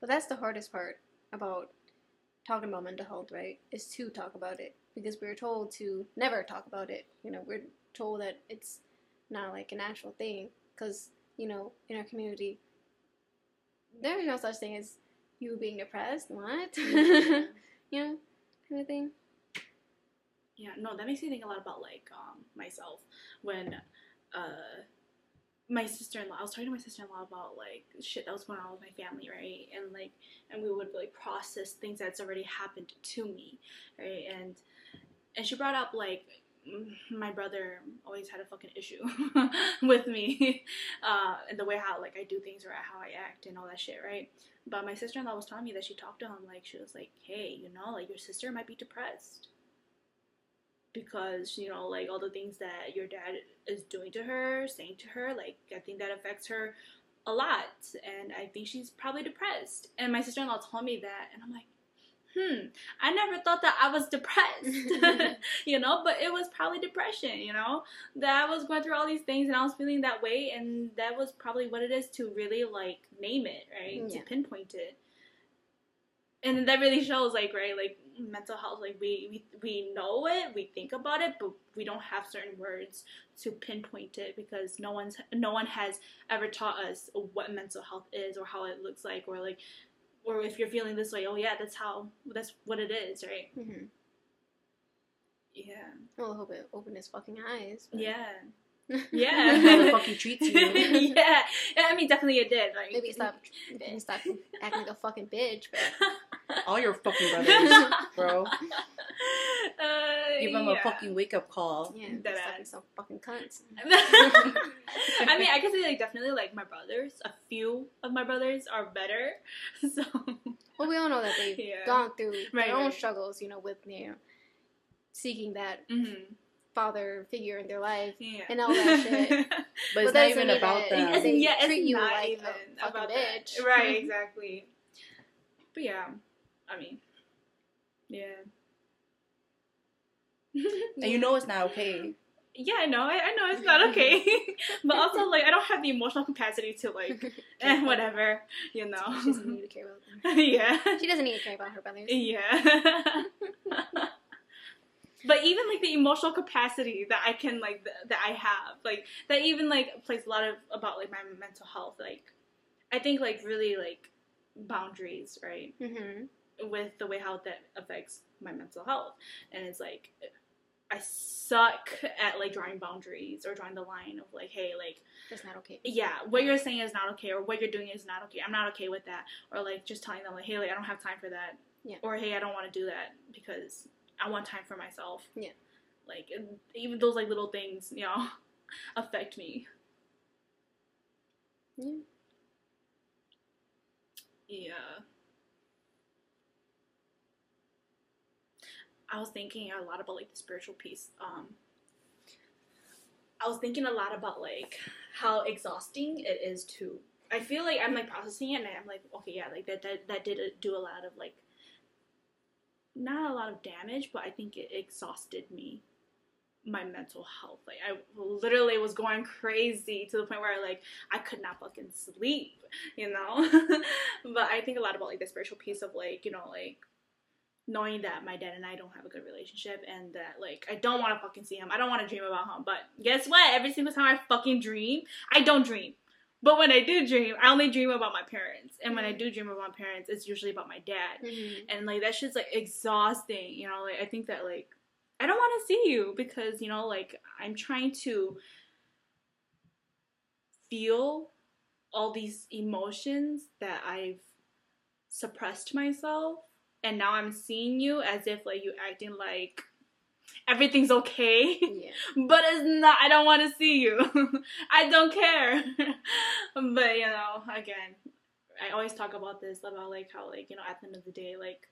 But that's the hardest part about talking about mental health, right? Is to talk about it because we're told to never talk about it. You know, we're told that it's not like an actual thing because you know in our community there's no such thing as you being depressed. What? Yeah. you know, kind of thing. Yeah, no, that makes me think a lot about like um myself when uh my sister in law I was talking to my sister in law about like shit that was going on with my family, right? And like and we would like process things that's already happened to me, right? And and she brought up like my brother always had a fucking issue with me uh and the way how like I do things or how I act and all that shit, right? But my sister in law was telling me that she talked to him like she was like, Hey, you know, like your sister might be depressed because you know like all the things that your dad is doing to her saying to her like i think that affects her a lot and i think she's probably depressed and my sister-in-law told me that and i'm like hmm i never thought that i was depressed you know but it was probably depression you know? That i was going through all these things and i was feeling that way and that was probably what it is to really like name it right? To pinpoint it. And that really shows like right? Like mental health like we, we we know it we think about it but we don't have certain words to pinpoint it because no one's no one has ever taught us what mental health is or how it looks like or like or if you're feeling this way oh yeah that's how that's what it is right Mm-hmm. yeah Well, I hope it opened his fucking eyes. but- yeah yeah the fuck he treats you. yeah i mean definitely it did like Maybe stop, maybe stop acting like a fucking bitch. But All your fucking brothers, bro. uh, Give them yeah. a fucking wake up call. yeah, Dead stop some fucking cunts. I mean, I can say like definitely like my brothers. A few of my brothers are better. So Well, we all know that they've Yeah. gone through Right, their own right. struggles, you know, with you know seeking that Mhm. father figure in their life yeah, and all that shit. But But it's not even about that- them. It's- they yeah, it's treat you not like a even fucking about bitch. that. Right, exactly. But yeah, I mean, yeah. And you know it's not okay. yeah, I know. I, I know it's not okay, but also like I don't have the emotional capacity to like, eh, whatever, you know. She doesn't need to care about them. yeah. She doesn't need to care about her brothers. Yeah. but even like the emotional capacity that I can like th- that I have, like that even like plays a lot of about like my mental health. Like I think like really like boundaries, right? Mm-hmm. With the way how that affects my mental health. And it's like I suck at like drawing boundaries or drawing the line of like, hey, like That's not okay. yeah, what you're saying is not okay, or what you're doing is not okay. I'm not okay with that, or like just telling them like, hey, like I don't have time for that, Yeah. or hey, I don't want to do that because I want time for myself. Yeah. like even those like little things, you know, affect me. Yeah. Yeah. I was thinking a lot about like the spiritual piece. Um, I was thinking a lot about like how exhausting it is to. I feel like I'm like processing it, and I'm like, okay, yeah, like that that that did do a lot of like, not a lot of damage, but I think it exhausted me, my mental health. Like I literally was going crazy to the point where like I could not fucking sleep, you know. but I think a lot about like the spiritual piece of like you know like knowing that my dad and I don't have a good relationship and that like I don't want to fucking see him. I don't want to dream about him. But guess what? Every single time I fucking dream, I don't dream. But when I do dream, I only dream about my parents. And when I do dream about my parents, it's usually about my dad. Mhm. And like that shit's like exhausting, you know, like I think that like I don't want to see you because, you know, like I'm trying to feel all these emotions that I've suppressed myself and now I'm seeing you as if like you acting like everything's okay. Yeah. but it's not I don't want to see you. I don't care. but you know, again, I always talk about this about like how like, you know, at the end of the day, like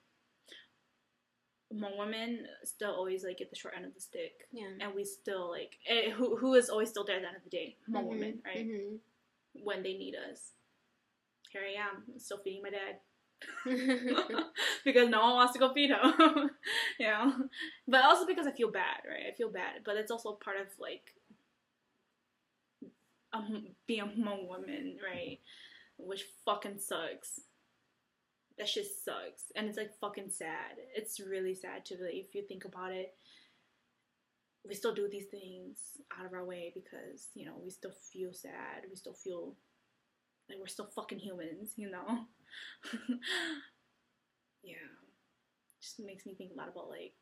women still always like get the short end of the stick. Yeah. And we still like eh, who who is always still there at the end of the day? Hmong Mhm, women, right? mhm. When they need us. Here I am, still feeding my dad. because no one wants to go feed him. know? But also because I feel bad, right? I feel bad. But it's also part of like um, being a woman, right? Which fucking sucks. That shit sucks. And it's like fucking sad. It's really sad to really, if you think about it. We still do these things out of our way because, you know, we still feel sad. We still feel like we're still fucking humans, you know? yeah. Just makes me think a lot about like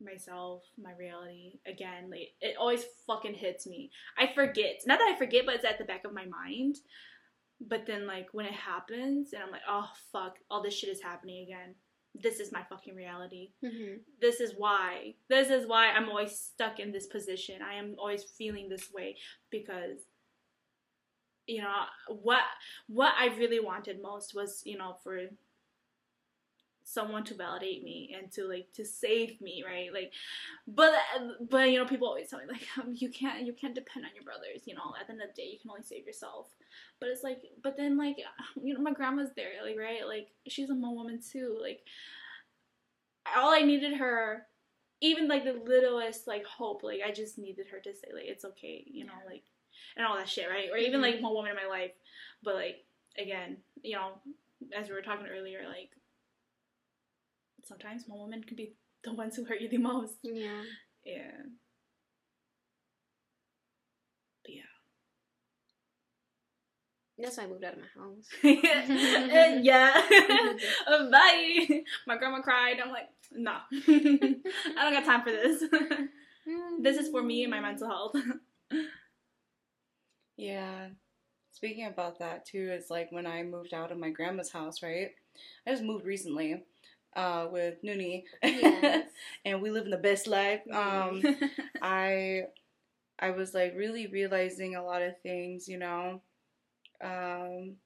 myself, my reality. Again, like it always fucking hits me. I forget. Not that I forget, but it's at the back of my mind. But then like when it happens and I'm like, oh fuck, all this shit is happening again. This is my fucking reality Mhm. this is why this is why i'm always stuck in this position i am always feeling this way because you know what what i really wanted most was you know for someone to validate me and to like to save me right? Like but but you know people always tell me like um, you can't you can't depend on your brothers you know? At the end of the day you can only save yourself. But it's like but then like you know my grandma's there like right? Like she's a Hmong woman too like all i needed her even like the littlest like hope like i just needed her to say like it's okay you know? Like and all that shit right or even like Mhm. one woman in my life but like again you know as we were talking earlier like sometimes one woman can be the ones who hurt you the most Yeah. yeah but yeah That's why I moved out of my house. yeah. Bye. My grandma cried. I'm like, no. I don't got time for this. this is for me and my mental health. Yeah. Speaking about that too, is like when I moved out of my grandma's house, right? I just moved recently uh, with Noonie, Yes. and we live in the best life. Um, I I was like really realizing a lot of things, you know. Um,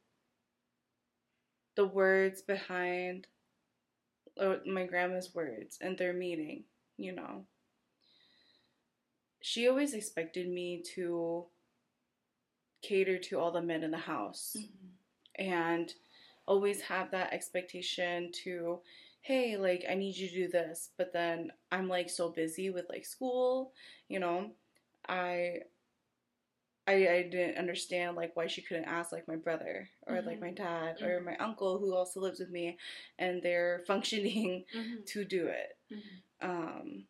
the words behind uh, my grandma's words and their meaning, you know. She always expected me to cater to all the men in the house and always have that expectation to hey like i need you to do this but then i'm like so busy with like school you know i i, I didn't understand like why she couldn't ask like my brother or like Mhm. my dad or my uncle who also lives with me and they're functioning Mhm. to do it Mhm. um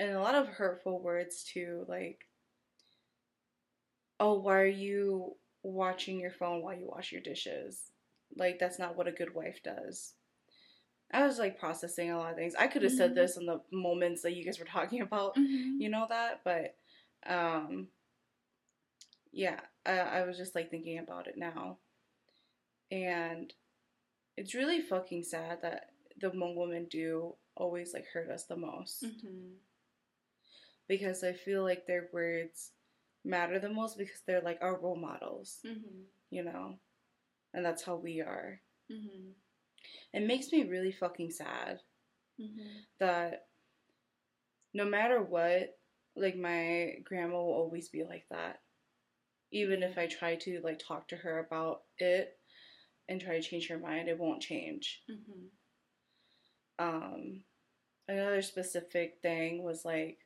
and a lot of hurtful words too like oh why are you watching your phone while you wash your dishes like that's not what a good wife does i was like processing a lot of things i could have said Mhm. this in the moments that you guys were talking about Mhm. you know that but um yeah I, I was just like thinking about it now and it's really fucking sad that the Hmong women do always like hurt us the most Mhm. because I feel like their words matter the most because they're like our role models, Mhm. you know, and that's how we are. Mhm. It makes me really fucking sad Mhm. that no matter what, like my grandma will always be like that. Even if I try to like talk to her about it and try to change her mind, it won't change. Mhm. um another specific thing was like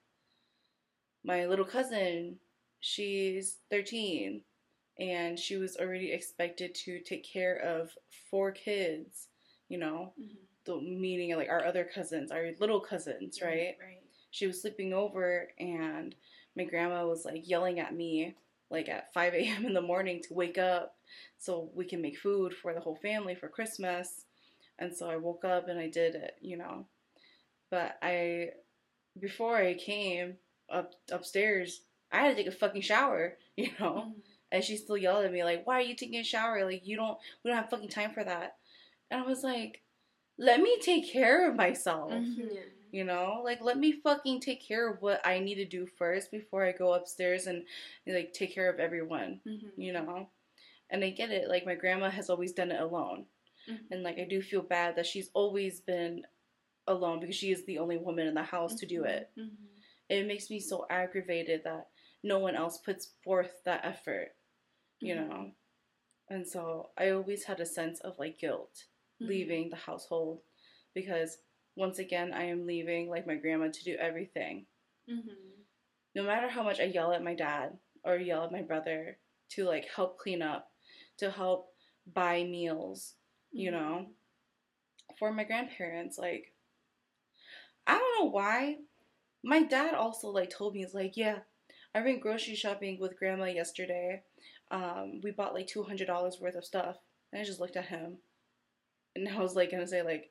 my little cousin she's 13 and she was already expected to take care of four kids you know, Mhm. the meaning like our other cousins, our little cousins, right? Right. She was sleeping over, and my grandma was like yelling at me like at 5 a.m. in the morning to wake up so we can make food for the whole family for Christmas. And so I woke up and I did it, you know. But I, before I came up upstairs, I had to take a fucking shower, you know. Mhm. And she still yelled at me like, "Why are you taking a shower? Like you don't, we don't have fucking time for that." And I was like, "Let me take care of myself." Mhm. Yeah. You know, like let me fucking take care of what I need to do first before I go upstairs and like take care of everyone, Mhm. you know? And I get it, like my grandma has always done it alone. Mhm. And like I do feel bad that she's always been alone because she is the only woman in the house to do it. Mhm. It makes me so aggravated that no one else puts forth that effort, you Mhm. know? And so I always had a sense of like guilt Mhm. leaving the household because once again I am leaving like my grandma to do everything. Mhm. No matter how much I yell at my dad or yell at my brother to like help clean up, to help buy meals, you Mhm. know, for my grandparents, like I don't know why. My dad also like told me he's like, yeah, I went grocery shopping with grandma yesterday. Um, we bought like two hundred dollars worth of stuff, and I just looked at him, and I was like gonna say like,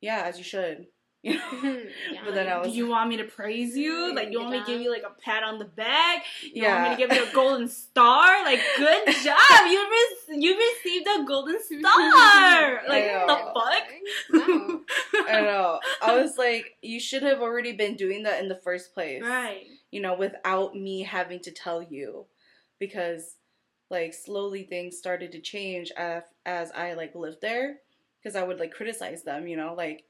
yeah, as you should, you know. Yeah. But then I was. Do you want me to praise you? Like, you want me to give you like a pat on the back? You want me to give you a golden star? Like, good job! You re- you received a golden star. Like, I the know. fuck? No. I know. I was like, you should have already been doing that in the first place. Right. You know, without me having to tell you. Because like slowly things started to change as as I like lived there because I would like criticize them, you know, like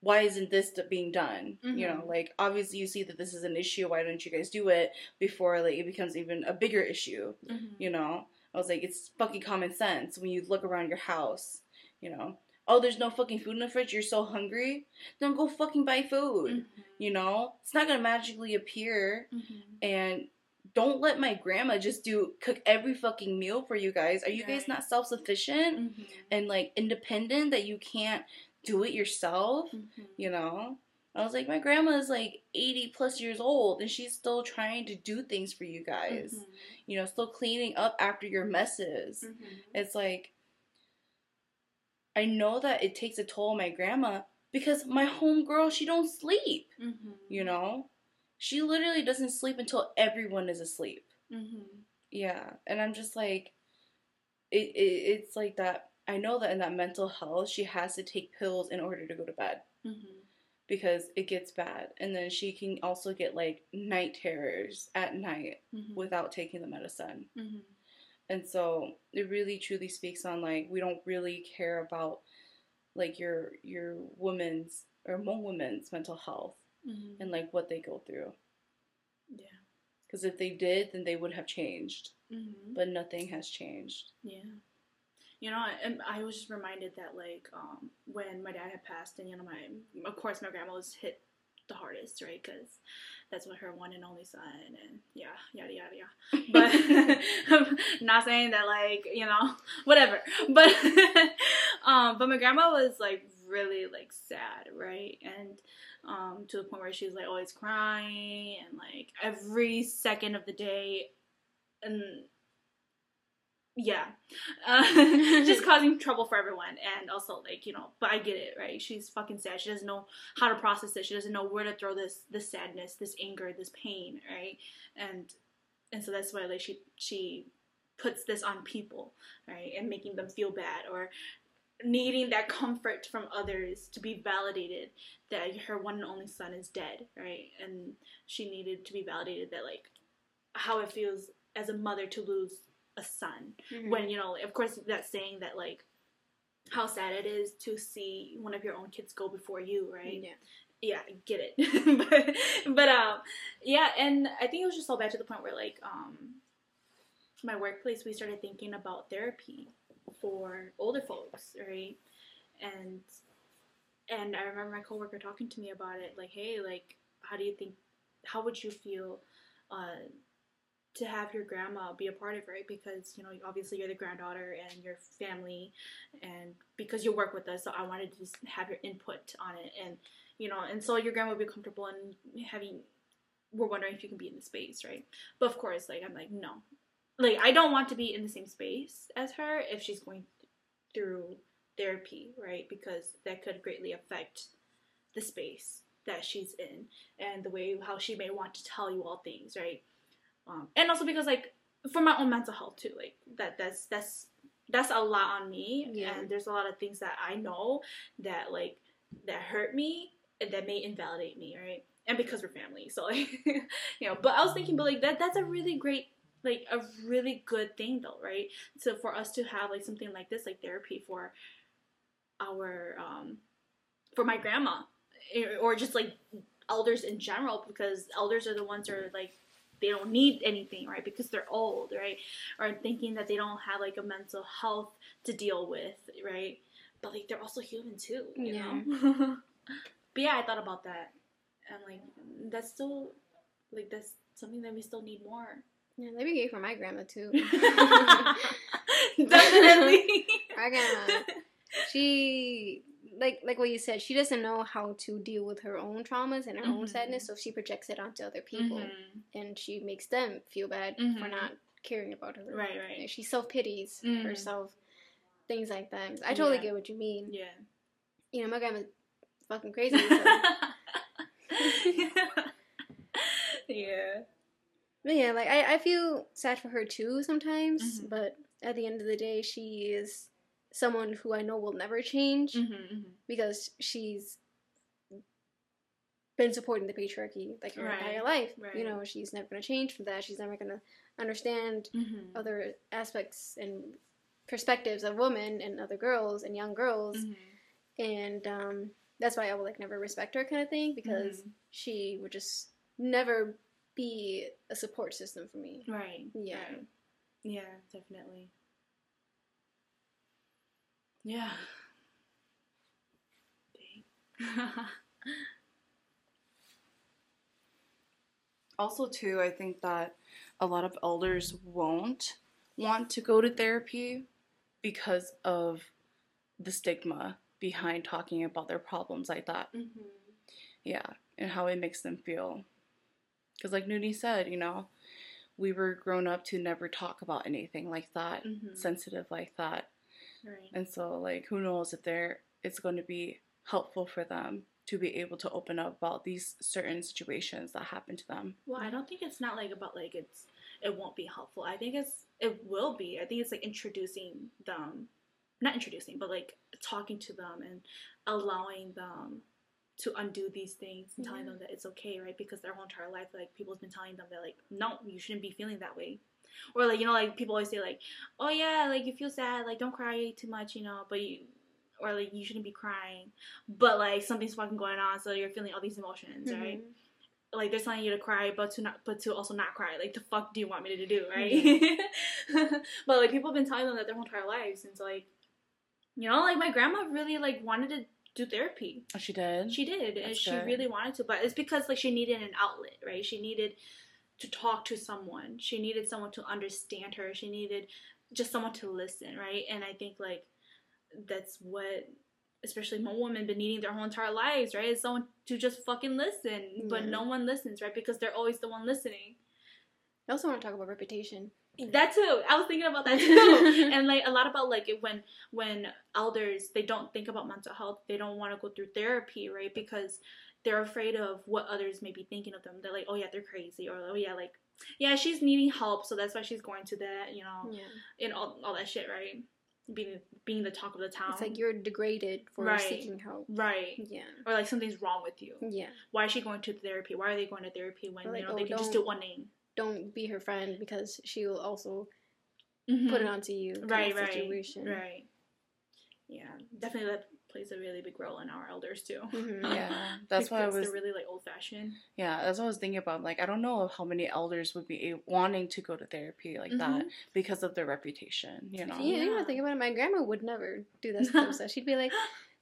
why isn't this being done? You know, Mhm. like obviously you see that this is an issue, why don't you guys do it before like it becomes even a bigger issue? Mhm. you know i was like it's fucking common sense when you look around your house you know oh there's no fucking food in the fridge you're so hungry then go fucking buy food Mhm. you know it's not gonna magically appear Mhm. and don't let my grandma just do cook every fucking meal for you guys are you guys not self-sufficient Mhm. and like independent that you can't do it yourself Mhm. you know i was like my grandma is like 80 plus years old and she's still trying to do things for you guys Mhm. you know, still cleaning up after your messes. Mhm. It's like, I know that it takes a toll on my grandma because my homegirl, she don't sleep, Mhm. you know? She literally doesn't sleep until everyone is asleep. Mhm. Yeah, and I'm just like, it, it it's like that. I know that in that mental health, she has to take pills in order to go to bed Mhm. because it gets bad. And then she can also get like night terrors at night Mhm. without taking the medicine. Mhm. And so it really truly speaks on like we don't really care about like your your woman's or Hmong women's mental health Mhm. and like what they go through. Yeah. Because if they did, then they would have changed. Mhm. But nothing has changed. Yeah. You know, and I was just reminded that like um, when my dad had passed, and you know, my of course my grandma was hit the hardest, right? Because that's what her one and only son, and yeah, yada yada yada. But not saying that like you know whatever. But um, but my grandma was like really like sad, right? And um, to the point where she was like always crying and like every second of the day, and yeah, uh, just causing trouble for everyone. And also like you know, but I get it, right? She's fucking sad. She doesn't know how to process it. She doesn't know where to throw this this sadness, this anger, this pain, right? And and so that's why like she she puts this on people, right? And making them feel bad or needing that comfort from others to be validated that her one and only son is dead, right? And she needed to be validated that like how it feels as a mother to lose a son Mhm. when you know of course that saying that like how sad it is to see one of your own kids go before you right Yeah. yeah I get it but, but um yeah and i think it was just so bad to the point where like um my workplace we started thinking about therapy for older folks right and and i remember my coworker talking to me about it like hey like how do you think how would you feel uh to have your grandma be a part of it, right? Because you know, obviously you're the granddaughter and your family, and because you work with us, so I wanted to just have your input on it, and you know, and so your grandma would be comfortable in having. We're wondering if you can be in the space, right? But of course, like I'm like no, like I don't want to be in the same space as her if she's going through therapy, right? Because that could greatly affect the space that she's in and the way how she may want to tell you all things, right? Um, and also because like for my own mental health too, like that that's that's that's a lot on me, Yeah. and there's a lot of things that I know that like that hurt me and that may invalidate me, right? And because we're family, so like you know. But I was thinking, but like that that's a really great like a really good thing though, right? So for us to have like something like this, like therapy for our um for my grandma eh, or just like elders in general because elders are the ones who are like they don't need anything right? Because they're old right? Or thinking that they don't have like a mental health to deal with right? But like they're also human too you Yeah. know? But yeah i thought about that. And like that's still like that's something that we still need more. Yeah, that'd be great for my grandma too. definitely. My grandma, she like like what you said, she doesn't know how to deal with her own traumas and her own Mhm. sadness, so she projects it onto other people, Mhm. and she makes them feel bad for Mhm. not caring about her. right right She self pities Mhm. herself, things like that. I totally Yeah. get what you mean. yeah You know, my grandma's fucking crazy. So. yeah But yeah, like I, I feel sad for her too sometimes, Mhm. but at the end of the day, she is someone who I know will never change mm-hmm, because she's been supporting the patriarchy like her Right, entire life. right. You know, she's never gonna change from that. She's never gonna understand mm-hmm. other aspects and perspectives of women and other girls and young girls, Mm-hmm. and um, that's why I will like never respect her kind of thing because Mhm. she would just never be a support system for me. Right. Yeah. right. Yeah, definitely. Yeah. Also too i think that a lot of elders won't want to go to therapy because of the stigma behind talking about their problems like that mm-hmm. yeah and how it makes them feel because like nudie said you know we were grown up to never talk about anything like that Mhm. sensitive like that Right. and so like who knows if they're it's going to be helpful for them to be able to open up about these certain situations that happen to them Well, I don't think it's not like about like it's it won't be helpful. I think it's it will be. I think it's like introducing them, not introducing, but like talking to them and allowing them to undo these things and telling Yeah. them that it's okay, right? Because their whole entire life, like people's been telling them that like no, you shouldn't be feeling that way. Or like you know, like people always say like, oh yeah, like you feel sad, like don't cry too much, you know, but you. Or like you shouldn't be crying, but like something's fucking going on, so you're feeling all these emotions, right? Mhm. like they're telling you to cry but to not but to also not cry like the fuck do you want me to do right but like people have been telling them that their whole entire lives and so like you know like my grandma really like wanted to do therapy Oh, she did she did and That's she good. really wanted to but it's because like she needed an outlet right she needed to talk to someone. She needed someone to understand her. She needed just someone to listen right? And i think like that's what especially my women been needing their whole entire lives right? Is someone to just fucking listen but no one listens right? Because they're always the one listening. I also want to talk about reputation. that too. I was thinking about that too. And like a lot about like when when elders they don't think about mental health they don't want to go through therapy right? Because they're afraid of what others may be thinking of them they're like oh yeah they're crazy or oh yeah like yeah she's needing help so that's why she's going to that you know Yeah. and all, all that shit right being being the talk of the town It's like you're degraded for Right. seeking help. right Yeah. or like something's wrong with you Yeah. why is she going to therapy why are they going to therapy when like, you know oh, they can just don't- one name Don't be her friend because she will also Mhm. put it onto you. right right Situation. right yeah definitely let plays a really big role in our elders too. Mhm. Yeah, that's why I was. Really like old fashioned. Yeah, that's what I was thinking about. Like, I don't know how many elders would be a- wanting to go to therapy like that Mhm. because of their reputation. You know. Yeah, you Yeah. know, think about it. My grandma would never do that kind of. She'd be like,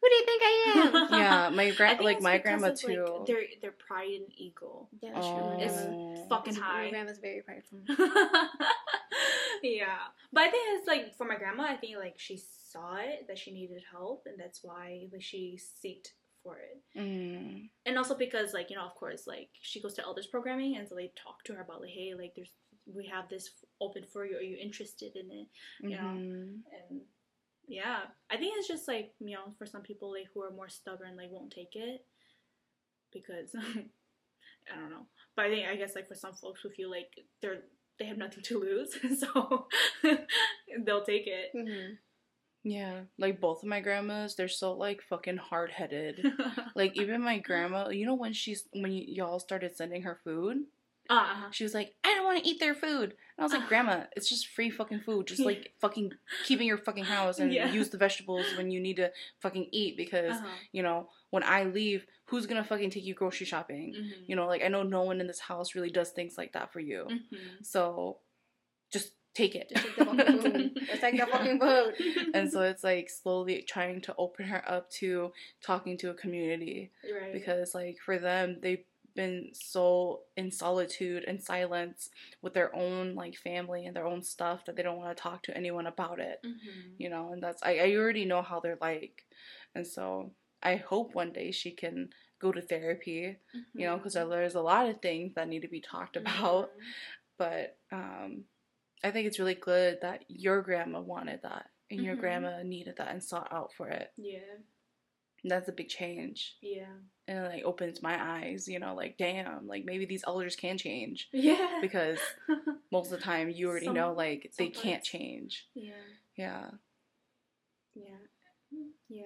"Who do you think I am?" Yeah, my I gra- think like my grandma of, like, too. their their pride and ego. Yeah, that's true. My Oh. It's grandma- fucking My grandma's very prideful. yeah, but I think it's like for my grandma. I think like she saw it that she needed help, and that's why like she seeked for it. Mm. And also because like you know, of course, like she goes to elders programming, and so they talk to her about like, hey, like there's we have this open for you. Are you interested in it? You know, Mhm. and yeah, I think it's just like you know, for some people like who are more stubborn, like won't take it because I don't know. But I think I guess like for some folks who feel like they're they have nothing to lose, so they'll take it. hmm Yeah, like both of my grandmas, they're so like fucking hard headed. like even my grandma, you know when she's when y- y'all started sending her food, uh, she was like, "I don't want to eat their food." And I was like, "Grandma, it's just free fucking food. Just like fucking keeping your fucking house and Yeah. use the vegetables when you need to fucking eat because uh-huh. you know when I leave, who's gonna fucking take you grocery shopping? Mhm. You know, like I know no one in this house really does things like that for you. Mhm. So just take it. Just take the fucking food. Just take the fucking food. and so it's like slowly trying to open her up to talking to a community right. because like for them they've been so in solitude and silence with their own like family and their own stuff that they don't want to talk to anyone about it Mhm. you know and that's I, I already know how they're like and so i hope one day she can go to therapy you know because Mhm. there's a lot of things that need to be talked about Mhm. but um i think it's really good that your grandma wanted that and your Mhm. grandma needed that and sought out for it Yeah. and that's a big change Yeah. and it like opens my eyes you know like damn like maybe these elders can change Yeah. because most of the time you already Some- know like they can't change yeah. yeah Yeah. Yeah.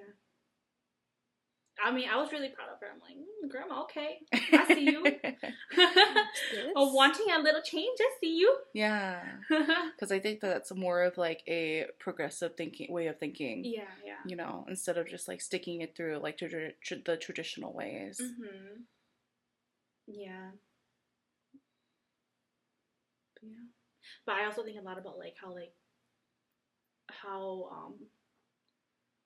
I mean, I was really proud of her. I'm like, mm, Grandma, okay. I see you. oh, wanting a little change, I see you. yeah because i think that's more of like a progressive thinking way of thinking yeah, yeah. you know instead of just like sticking it through like tra- tra- the traditional ways Mm-hmm. Yeah. Yeah. But I also think a lot about like how like how um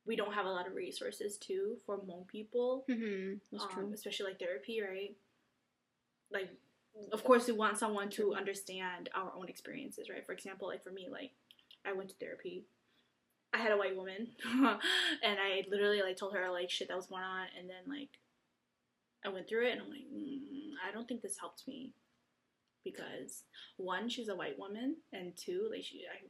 we don't have a lot of resources too for Hmong people. hmm That's um, true. especially like therapy, right? Like, of course, we want someone to understand our own experiences, right? For example, like for me, like I went to therapy. I had a white woman, and I literally like told her like shit that was going on, and then like I went through it, and I'm like, mm, I don't think this helped me because one, she's a white woman, and two, like she, I.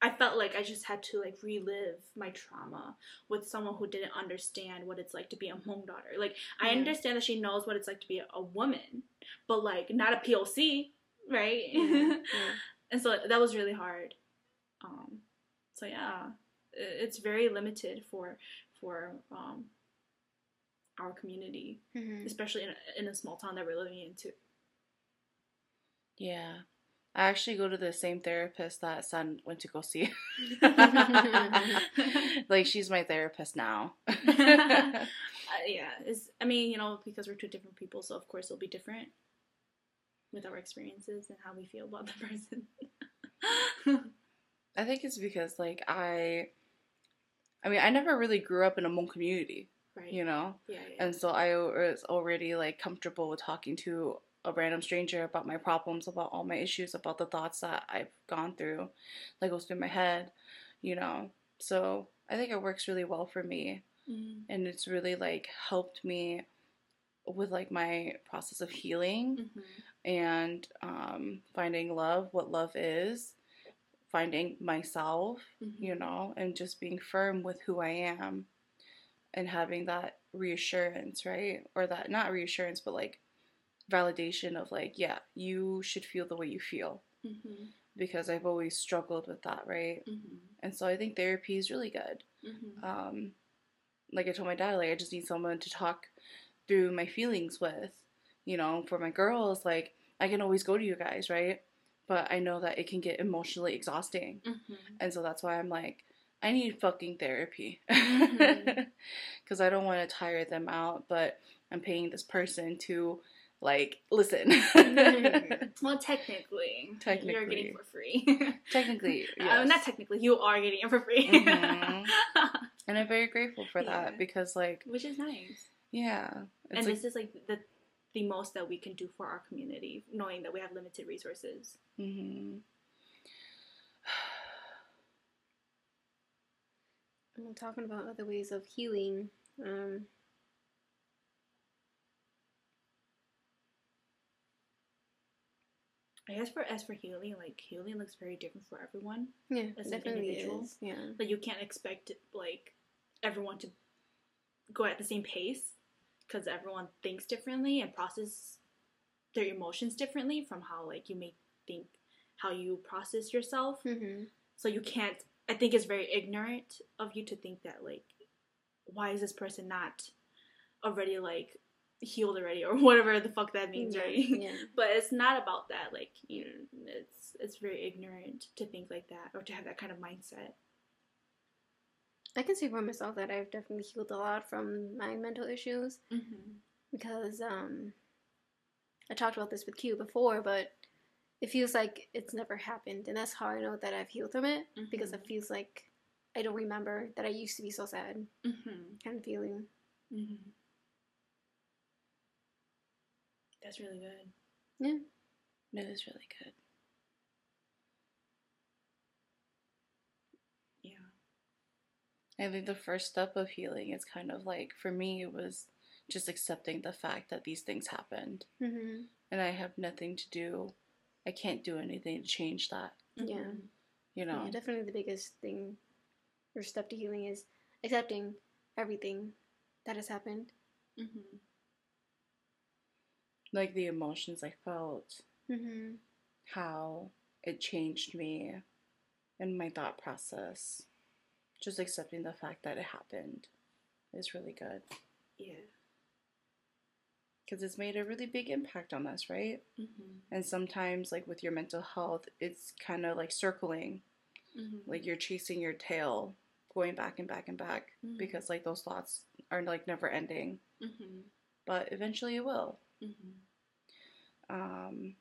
I felt like I just had to like relive my trauma with someone who didn't understand what it's like to be a Hmong daughter. Like I understand that she knows what it's like to be a, a woman, but like not a POC, right? Yeah, and so that was really hard. Um, so yeah, it's very limited for for um, our community, Mhm. especially in a, in a small town that we're living in too. yeah i actually go to the same therapist that son went to go see like she's my therapist now uh, yeah, it's, I mean, you know, because we're two different people, so of course it'll be different with our experiences and how we feel about the person. I think it's because like I I mean I never really grew up in a Hmong community, right. you know? Yeah, yeah. And so I was already like comfortable with talking to a random stranger about my problems, about all my issues, about the thoughts that I've gone through, that goes through my head, you know. So I think it works really well for me Mm, and it's really like helped me with like my process of healing mhm. and um, finding love, what love is, finding myself, Mhm. you know, and just being firm with who I am and having that reassurance, right? Or that, not reassurance, but like validation of like, yeah, you should feel the way you feel Mhm. because I've always struggled with that, right? Mhm. And so I think therapy is really good. Mhm. Um, like I told my dad, like I just need someone to talk through my feelings with. You know, for my girls, like I can always go to you guys, right? But I know that it can get emotionally exhausting. Mhm. And so that's why I'm like, I need fucking therapy because I don't want to tire them out, but I'm paying this person to like listen. well, technically, technically, you're Technically. getting for free. Technically, Uh, yes. not technically, you are getting it for free, Mhm. and I'm very grateful for Yeah. that because, like, which is nice. yeah, and like, this is like the the most that we can do for our community, knowing that we have limited resources. Mm-hmm. Well, talking about other ways of healing. Um, I guess for as for healing, like healing looks very different for everyone. yeah, As an individual? is. Yeah. Like you can't expect like everyone to go at the same pace because everyone thinks differently and process their emotions differently from how like you may think how you process yourself. Mm-hmm. So you can't. I think it's very ignorant of you to think that like, why is this person not already like healed already or whatever the fuck that means, yeah. right? Yeah. but it's not about that. Like you know, it's it's very ignorant to think like that or to have that kind of mindset. I can say for myself that I've definitely healed a lot from my mental issues Mm-hmm. because um, I talked about this with Q before, but it feels like it's never happened, and that's how I know that I've healed from it because it feels like I don't remember that I used to be so sad Mm-hmm. kind of feeling. Mm-hmm. That's really good. Yeah. it is really good. Yeah. I think the first step of healing is kind of like for me it was just accepting the fact that these things happened Mm-hmm. and I have nothing to do. I can't do anything to change that. Yeah. You know. Yeah, definitely the biggest thing or step to healing is accepting everything that has happened. Mm-hmm. Like the emotions I felt, Mm-hmm. how it changed me and my thought process. Just accepting the fact that it happened is really good Yeah. because it's made a really big impact on us, right? Mm-hmm. And sometimes, like with your mental health, it's kind of like circling, Mm-hmm. like you're chasing your tail, going back and back and back Mhm. because like those thoughts are like never ending, Mm-hmm. but eventually it will. Mm-hmm. Um,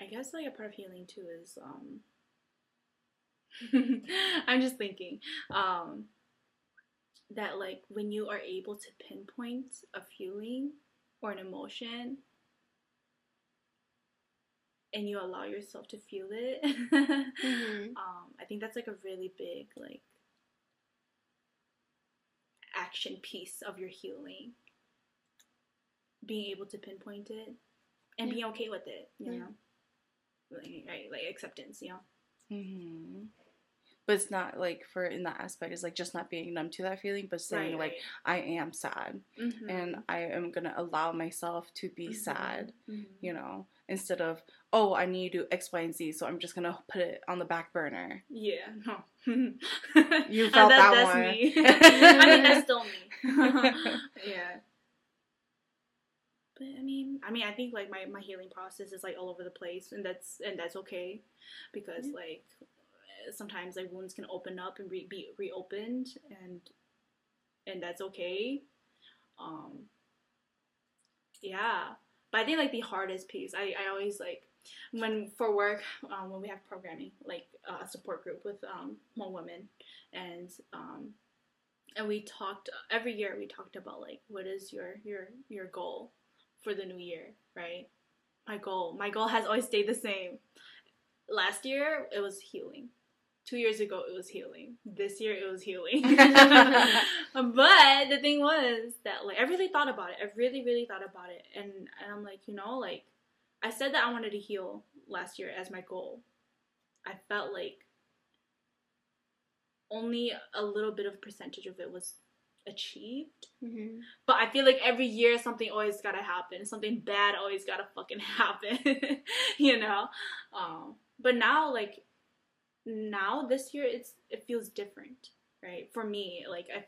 I guess like a part of healing too is um I'm just thinking um that like when you are able to pinpoint a feeling or an emotion and you allow yourself to feel it Mm-hmm. um I think that's like a really big like action piece of your healing being able to pinpoint it and Yeah. being okay with it you Yeah. know like, right, like acceptance you know hmm But it's not like for in that aspect, it's like just not being numb to that feeling, but saying like I am sad Mhm. and I am gonna allow myself to be Mhm. sad, Mhm. you know, instead of oh I need to do X, Y, and Z, so I'm just gonna put it on the back burner. yeah no You And felt that that's one. me I mean that's still me yeah but I mean. I mean I think like my, my healing process is like all over the place and that's and that's okay because Yeah. like sometimes like wounds can open up and re- be reopened and and that's okay. Um yeah. But I think like the hardest piece I, I always like when for work um, when we have programming like uh, a support group with um, more women and um, and we talked every year we talked about like what is your your your goal for the new year right? My goal my goal has always stayed the same. Last year it was healing. Two years ago it was healing. This year it was healing. But the thing was that like i really thought about it. I really really thought about it. And, and i'm like you know like i said that i wanted to heal last year as my goal. I felt like only a little bit of percentage of it was achieved Mm-hmm. but I feel like every year something always gotta happen. Something bad always gotta fucking happen. you know? Um but now like now this year it's it feels different, right? For me, like I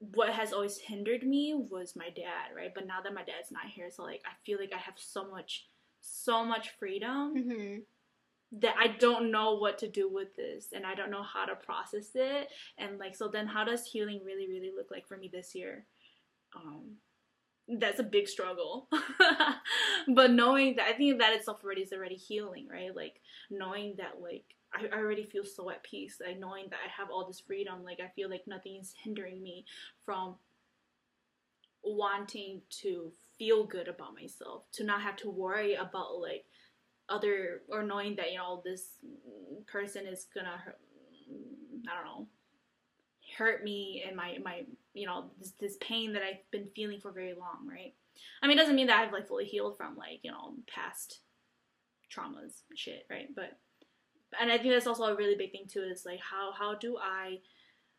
what has always hindered me was my dad, right? But now that my dad's not here, so like I feel like I have so much so much freedom Mm-hmm. That I don't know what to do with this and I don't know how to process it. And like so then how does healing really really look like for me this year? Um that's a big struggle. But knowing that I think that itself already is already healing right? Like knowing that like I, already feel so at peace. Like knowing that I have all this freedom like I feel like nothing is hindering me from wanting to feel good about myself to not have to worry about like other or knowing that you know this person is gonna hurt, I don't know hurt me and my my you know this, this pain that I've been feeling for very long right? I mean it doesn't mean that I've like fully healed from like you know past traumas shit right? But and I think that's also a really big thing too is like how how do I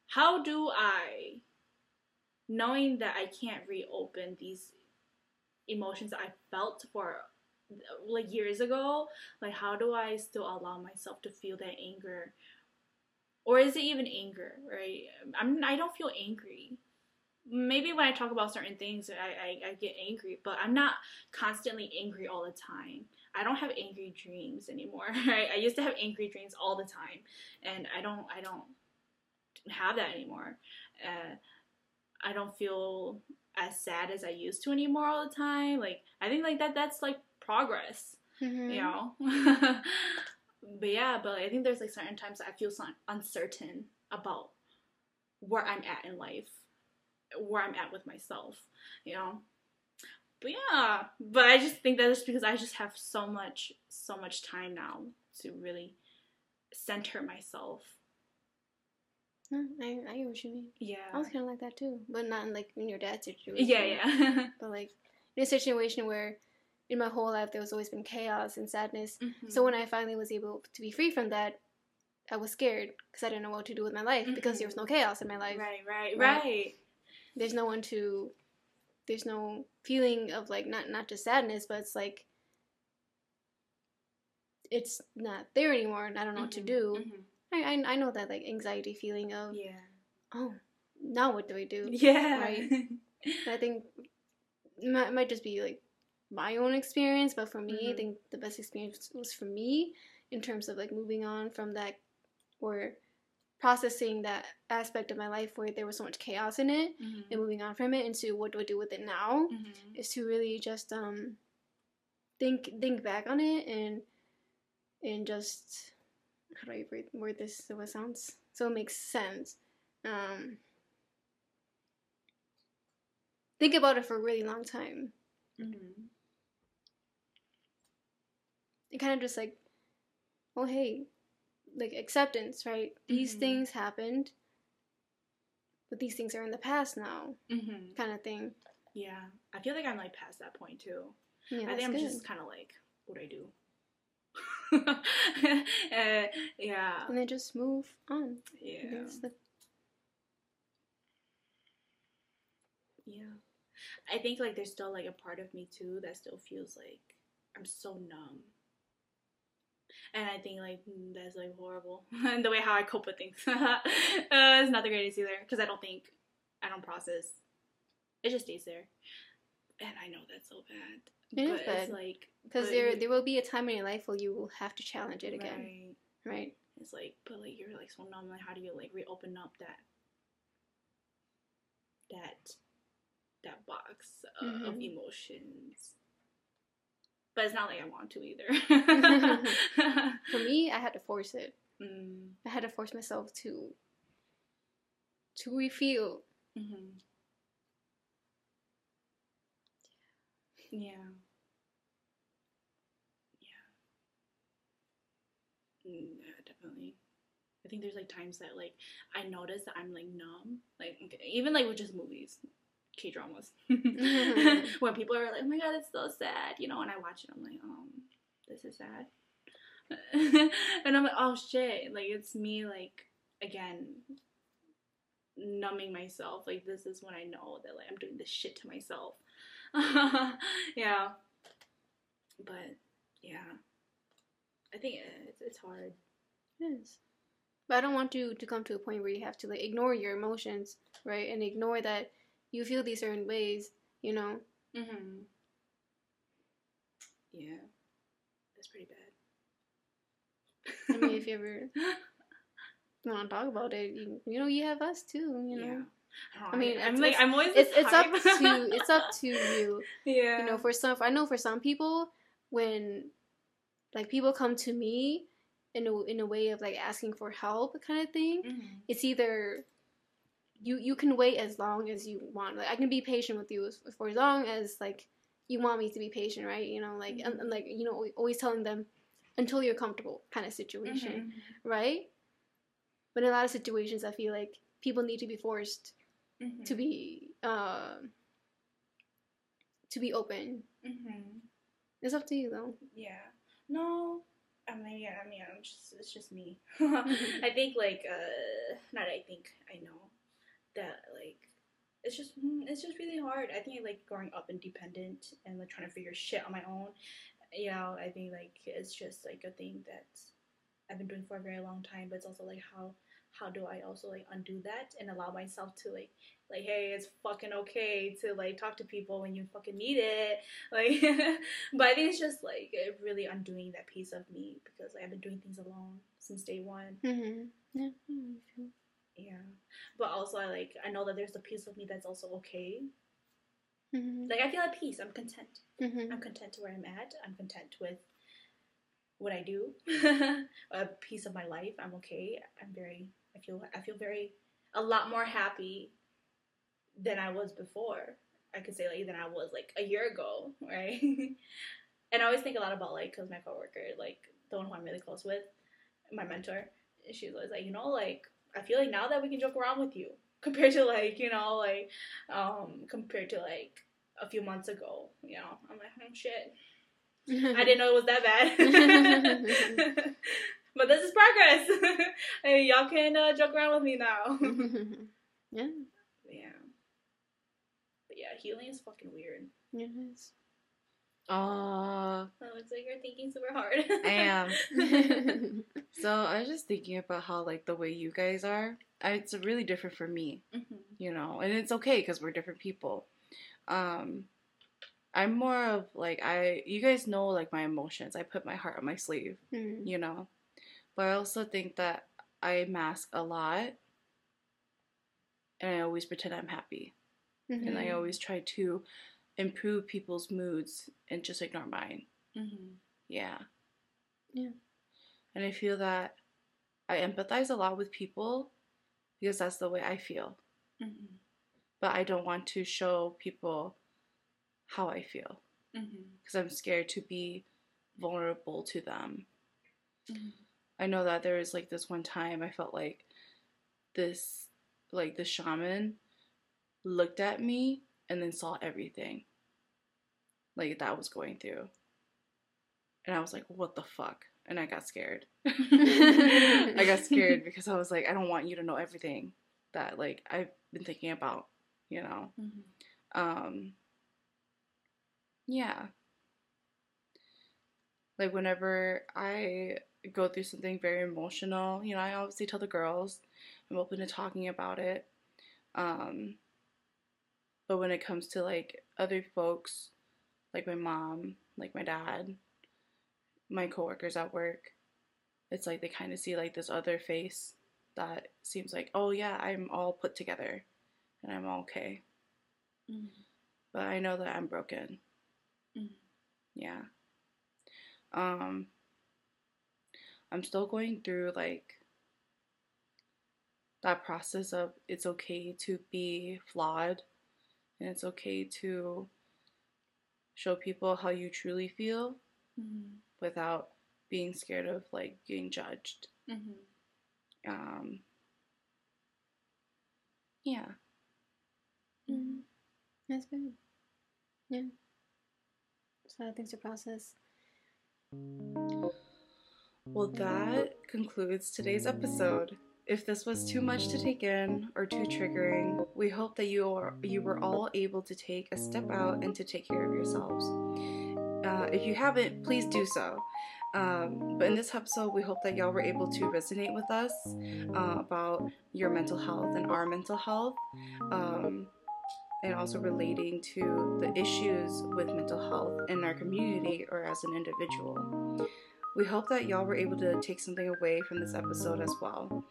how do I knowing that I can't reopen these emotions that I felt for like years ago like how do i still allow myself to feel that anger? Or is it even anger right? I'm i don't feel angry. Maybe when i talk about certain things I, I, I get angry but i'm not constantly angry all the time. I don't have angry dreams anymore right? I used to have angry dreams all the time and i don't i don't have that anymore. Uh, i don't feel as sad as i used to anymore all the time. Like i think like that that's like progress, mm-hmm. you know. but yeah, but I think there's like certain times I feel so uncertain about where I'm at in life, where I'm at with myself, you know. But yeah, but I just think that it's because I just have so much, so much time now to really center myself. No, I I get what you mean. Yeah, I was kind of like that too, but not in like in your dad's situation. Yeah, yeah. but like in a situation where in my whole life there was always been chaos and sadness. Mm-hmm. So when I finally was able to be free from that, I was scared because I didn't know what to do with my life mm-hmm. because there was no chaos in my life. Right, right, right, right. There's no one to there's no feeling of like not not just sadness, but it's like it's not there anymore and I don't know mm-hmm. what to mm-hmm. do. Mm-hmm. I, I I know that like anxiety feeling of yeah. Oh, now what do I do? Yeah. Right. I think it might, might just be like my own experience, but for me, mm-hmm. I think the best experience was for me in terms of like moving on from that or processing that aspect of my life where there was so much chaos in it mm-hmm. and moving on from it into what do I do with it now mm-hmm. is to really just um think think back on it and and just how do I word this so it sounds so it makes sense. Um think about it for a really long time. Mm-hmm it kind of just like, oh hey, like acceptance, right? These mm-hmm. things happened, but these things are in the past now, mm-hmm. kind of thing. Yeah, I feel like I'm like past that point too. Yeah, I think I'm good. just kind of like, what do I do? uh, yeah. And then just move on. Yeah. The... Yeah. I think like there's still like a part of me too that still feels like I'm so numb and I think like mm, that's like horrible. and the way how I cope with things uh, is not the greatest either because I don't think I don't process. It just stays there, and I know that's so bad. It but is bad. It's like because there there will be a time in your life where you will have to challenge it again, right? right? It's like, but like you're like so numb. Like, how do you like reopen up that that that box of, mm-hmm. of emotions? But it's not like I want to either. For me, I had to force it. Mm. I had to force myself to to refeel. Mm-hmm. Yeah. Yeah. Mm, yeah, definitely. I think there's like times that like I notice that I'm like numb, like even like with just movies. K dramas. When people are like, "Oh my god, it's so sad," you know, and I watch it, I'm like, "Um, this is sad," and I'm like, "Oh shit!" Like it's me, like again, numbing myself. Like this is when I know that like I'm doing this shit to myself. yeah, but yeah, I think it's it's hard. It is. But I don't want you to come to a point where you have to like ignore your emotions, right? And ignore that you feel these certain ways, you know. Mhm. Yeah, that's pretty bad. I mean, if you ever want to talk about it, you, you know, you have us too. You know, Yeah. I mean, I'm like I'm always it's it's up to it's up to you. yeah. You know, for some, I know for some people, when like people come to me in a in a way of like asking for help, kind of thing. Mhm. It's either you you can wait as long as you want. Like I can be patient with you as, for as long as like you want me to be patient, right? You know, like and, and like you know, always telling them until you're comfortable, kind of situation, Mhm. right? But in a lot of situations, I feel like people need to be forced Mhm. to be uh, to be open. Mhm. It's up to you though. Yeah. No. I mean, yeah. I mean, I'm just. It's just me. I think like. uh Not. I think. I know that like. It's just. mm, It's just really hard. I think like growing up independent and like trying to figure shit on my own. You know. I think like it's just like a thing that I've been doing for a very long time. But it's also like how. How do I also like undo that and allow myself to like like hey it's fucking okay to like talk to people when you fucking need it like but i think it's just like really undoing that piece of me because like, i've been doing things alone since day one Mm-hmm. Yeah. mm, yeah. But also i like i know that there's a piece of me that's also okay. Mm-hmm. like i feel at peace. I'm content. Mm-hmm. i'm content to where i'm at. I'm content with what i do. A piece of my life. I'm okay. I'm very i feel i feel very a lot more happy than i was before. I could say like than i was like a year ago right? And i always think a lot about like because my coworker like the one who i'm really close with my mentor she's always like you know like i feel like now that we can joke around with you compared to like you know like um compared to like a few months ago you know i'm like oh shit I didn't know it was that bad. but this is progress. hey, y'all can uh, joke around with me now. yeah. yeah. But yeah, healing is fucking weird. Yeah, it is. Uh, It looks like you're thinking super hard. I am. So I was just thinking about how like the way you guys are, it's really different for me, Mhm. you know, and it's okay because we're different people. Um, I'm more of like I, you guys know like my emotions. I put my heart on my sleeve, Mm. you know, but I also think that I mask a lot, and I always pretend I'm happy, and I Mhm. always try to improve people's moods and just ignore mine. Mhm. Yeah. Yeah. And I feel that I empathize a lot with people because that's the way I feel. Mhm. But I don't want to show people how I feel because I'm scared to be vulnerable to them. Mhm. I know that there was like this one time I felt like this like the shaman looked at me and then saw everything like that was going through. And I was like, what the fuck? And I got scared. I got scared because I was like, I don't want you to know everything that like I've been thinking about, you know. Mhm. Um yeah. Like whenever I go through something very emotional, you know, I obviously tell the girls. I'm open to talking about it. Um but when it comes to like other folks, like my mom, like my dad, my coworkers at work, it's like they kind of see like this other face that seems like, oh yeah, I'm all put together and I'm all okay. Mhm. But I know that I'm broken. Mhm. Yeah. Um I'm still going through like that process of it's okay to be flawed and it's okay to show people how you truly feel Mhm. without being scared of like getting judged. Mhm. Um yeah. Mm. That's good. Yeah. So I think it's a process. Well, that concludes today's episode. If this was too much to take in or too triggering, we hope that you are you were all able to take a step out and to take care of yourselves. Uh, if you haven't, please do so. Um, but in this episode, we hope that y'all were able to resonate with us uh, about your mental health and our mental health, um, and also relating to the issues with mental health in our community or as an individual. We hope that y'all were able to take something away from this episode as well.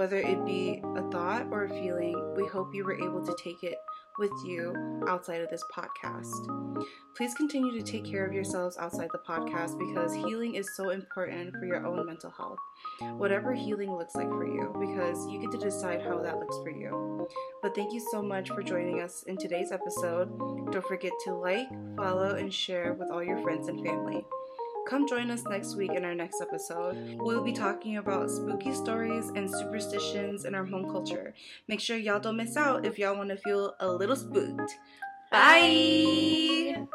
Whether it be a thought or a feeling, we hope you were able to take it with you outside of this podcast. Please continue to take care of yourselves outside the podcast because healing is so important for your own mental health. Whatever healing looks like for you, because you get to decide how that looks for you. But thank you so much for joining us in today's episode. Don't forget to like, follow, and share with all your friends and family. Come join us next week in our next episode. We'll be talking about spooky stories and superstitions in our Hmong culture. Make sure y'all don't miss out if y'all want to feel a little spooked. Bye. Bye.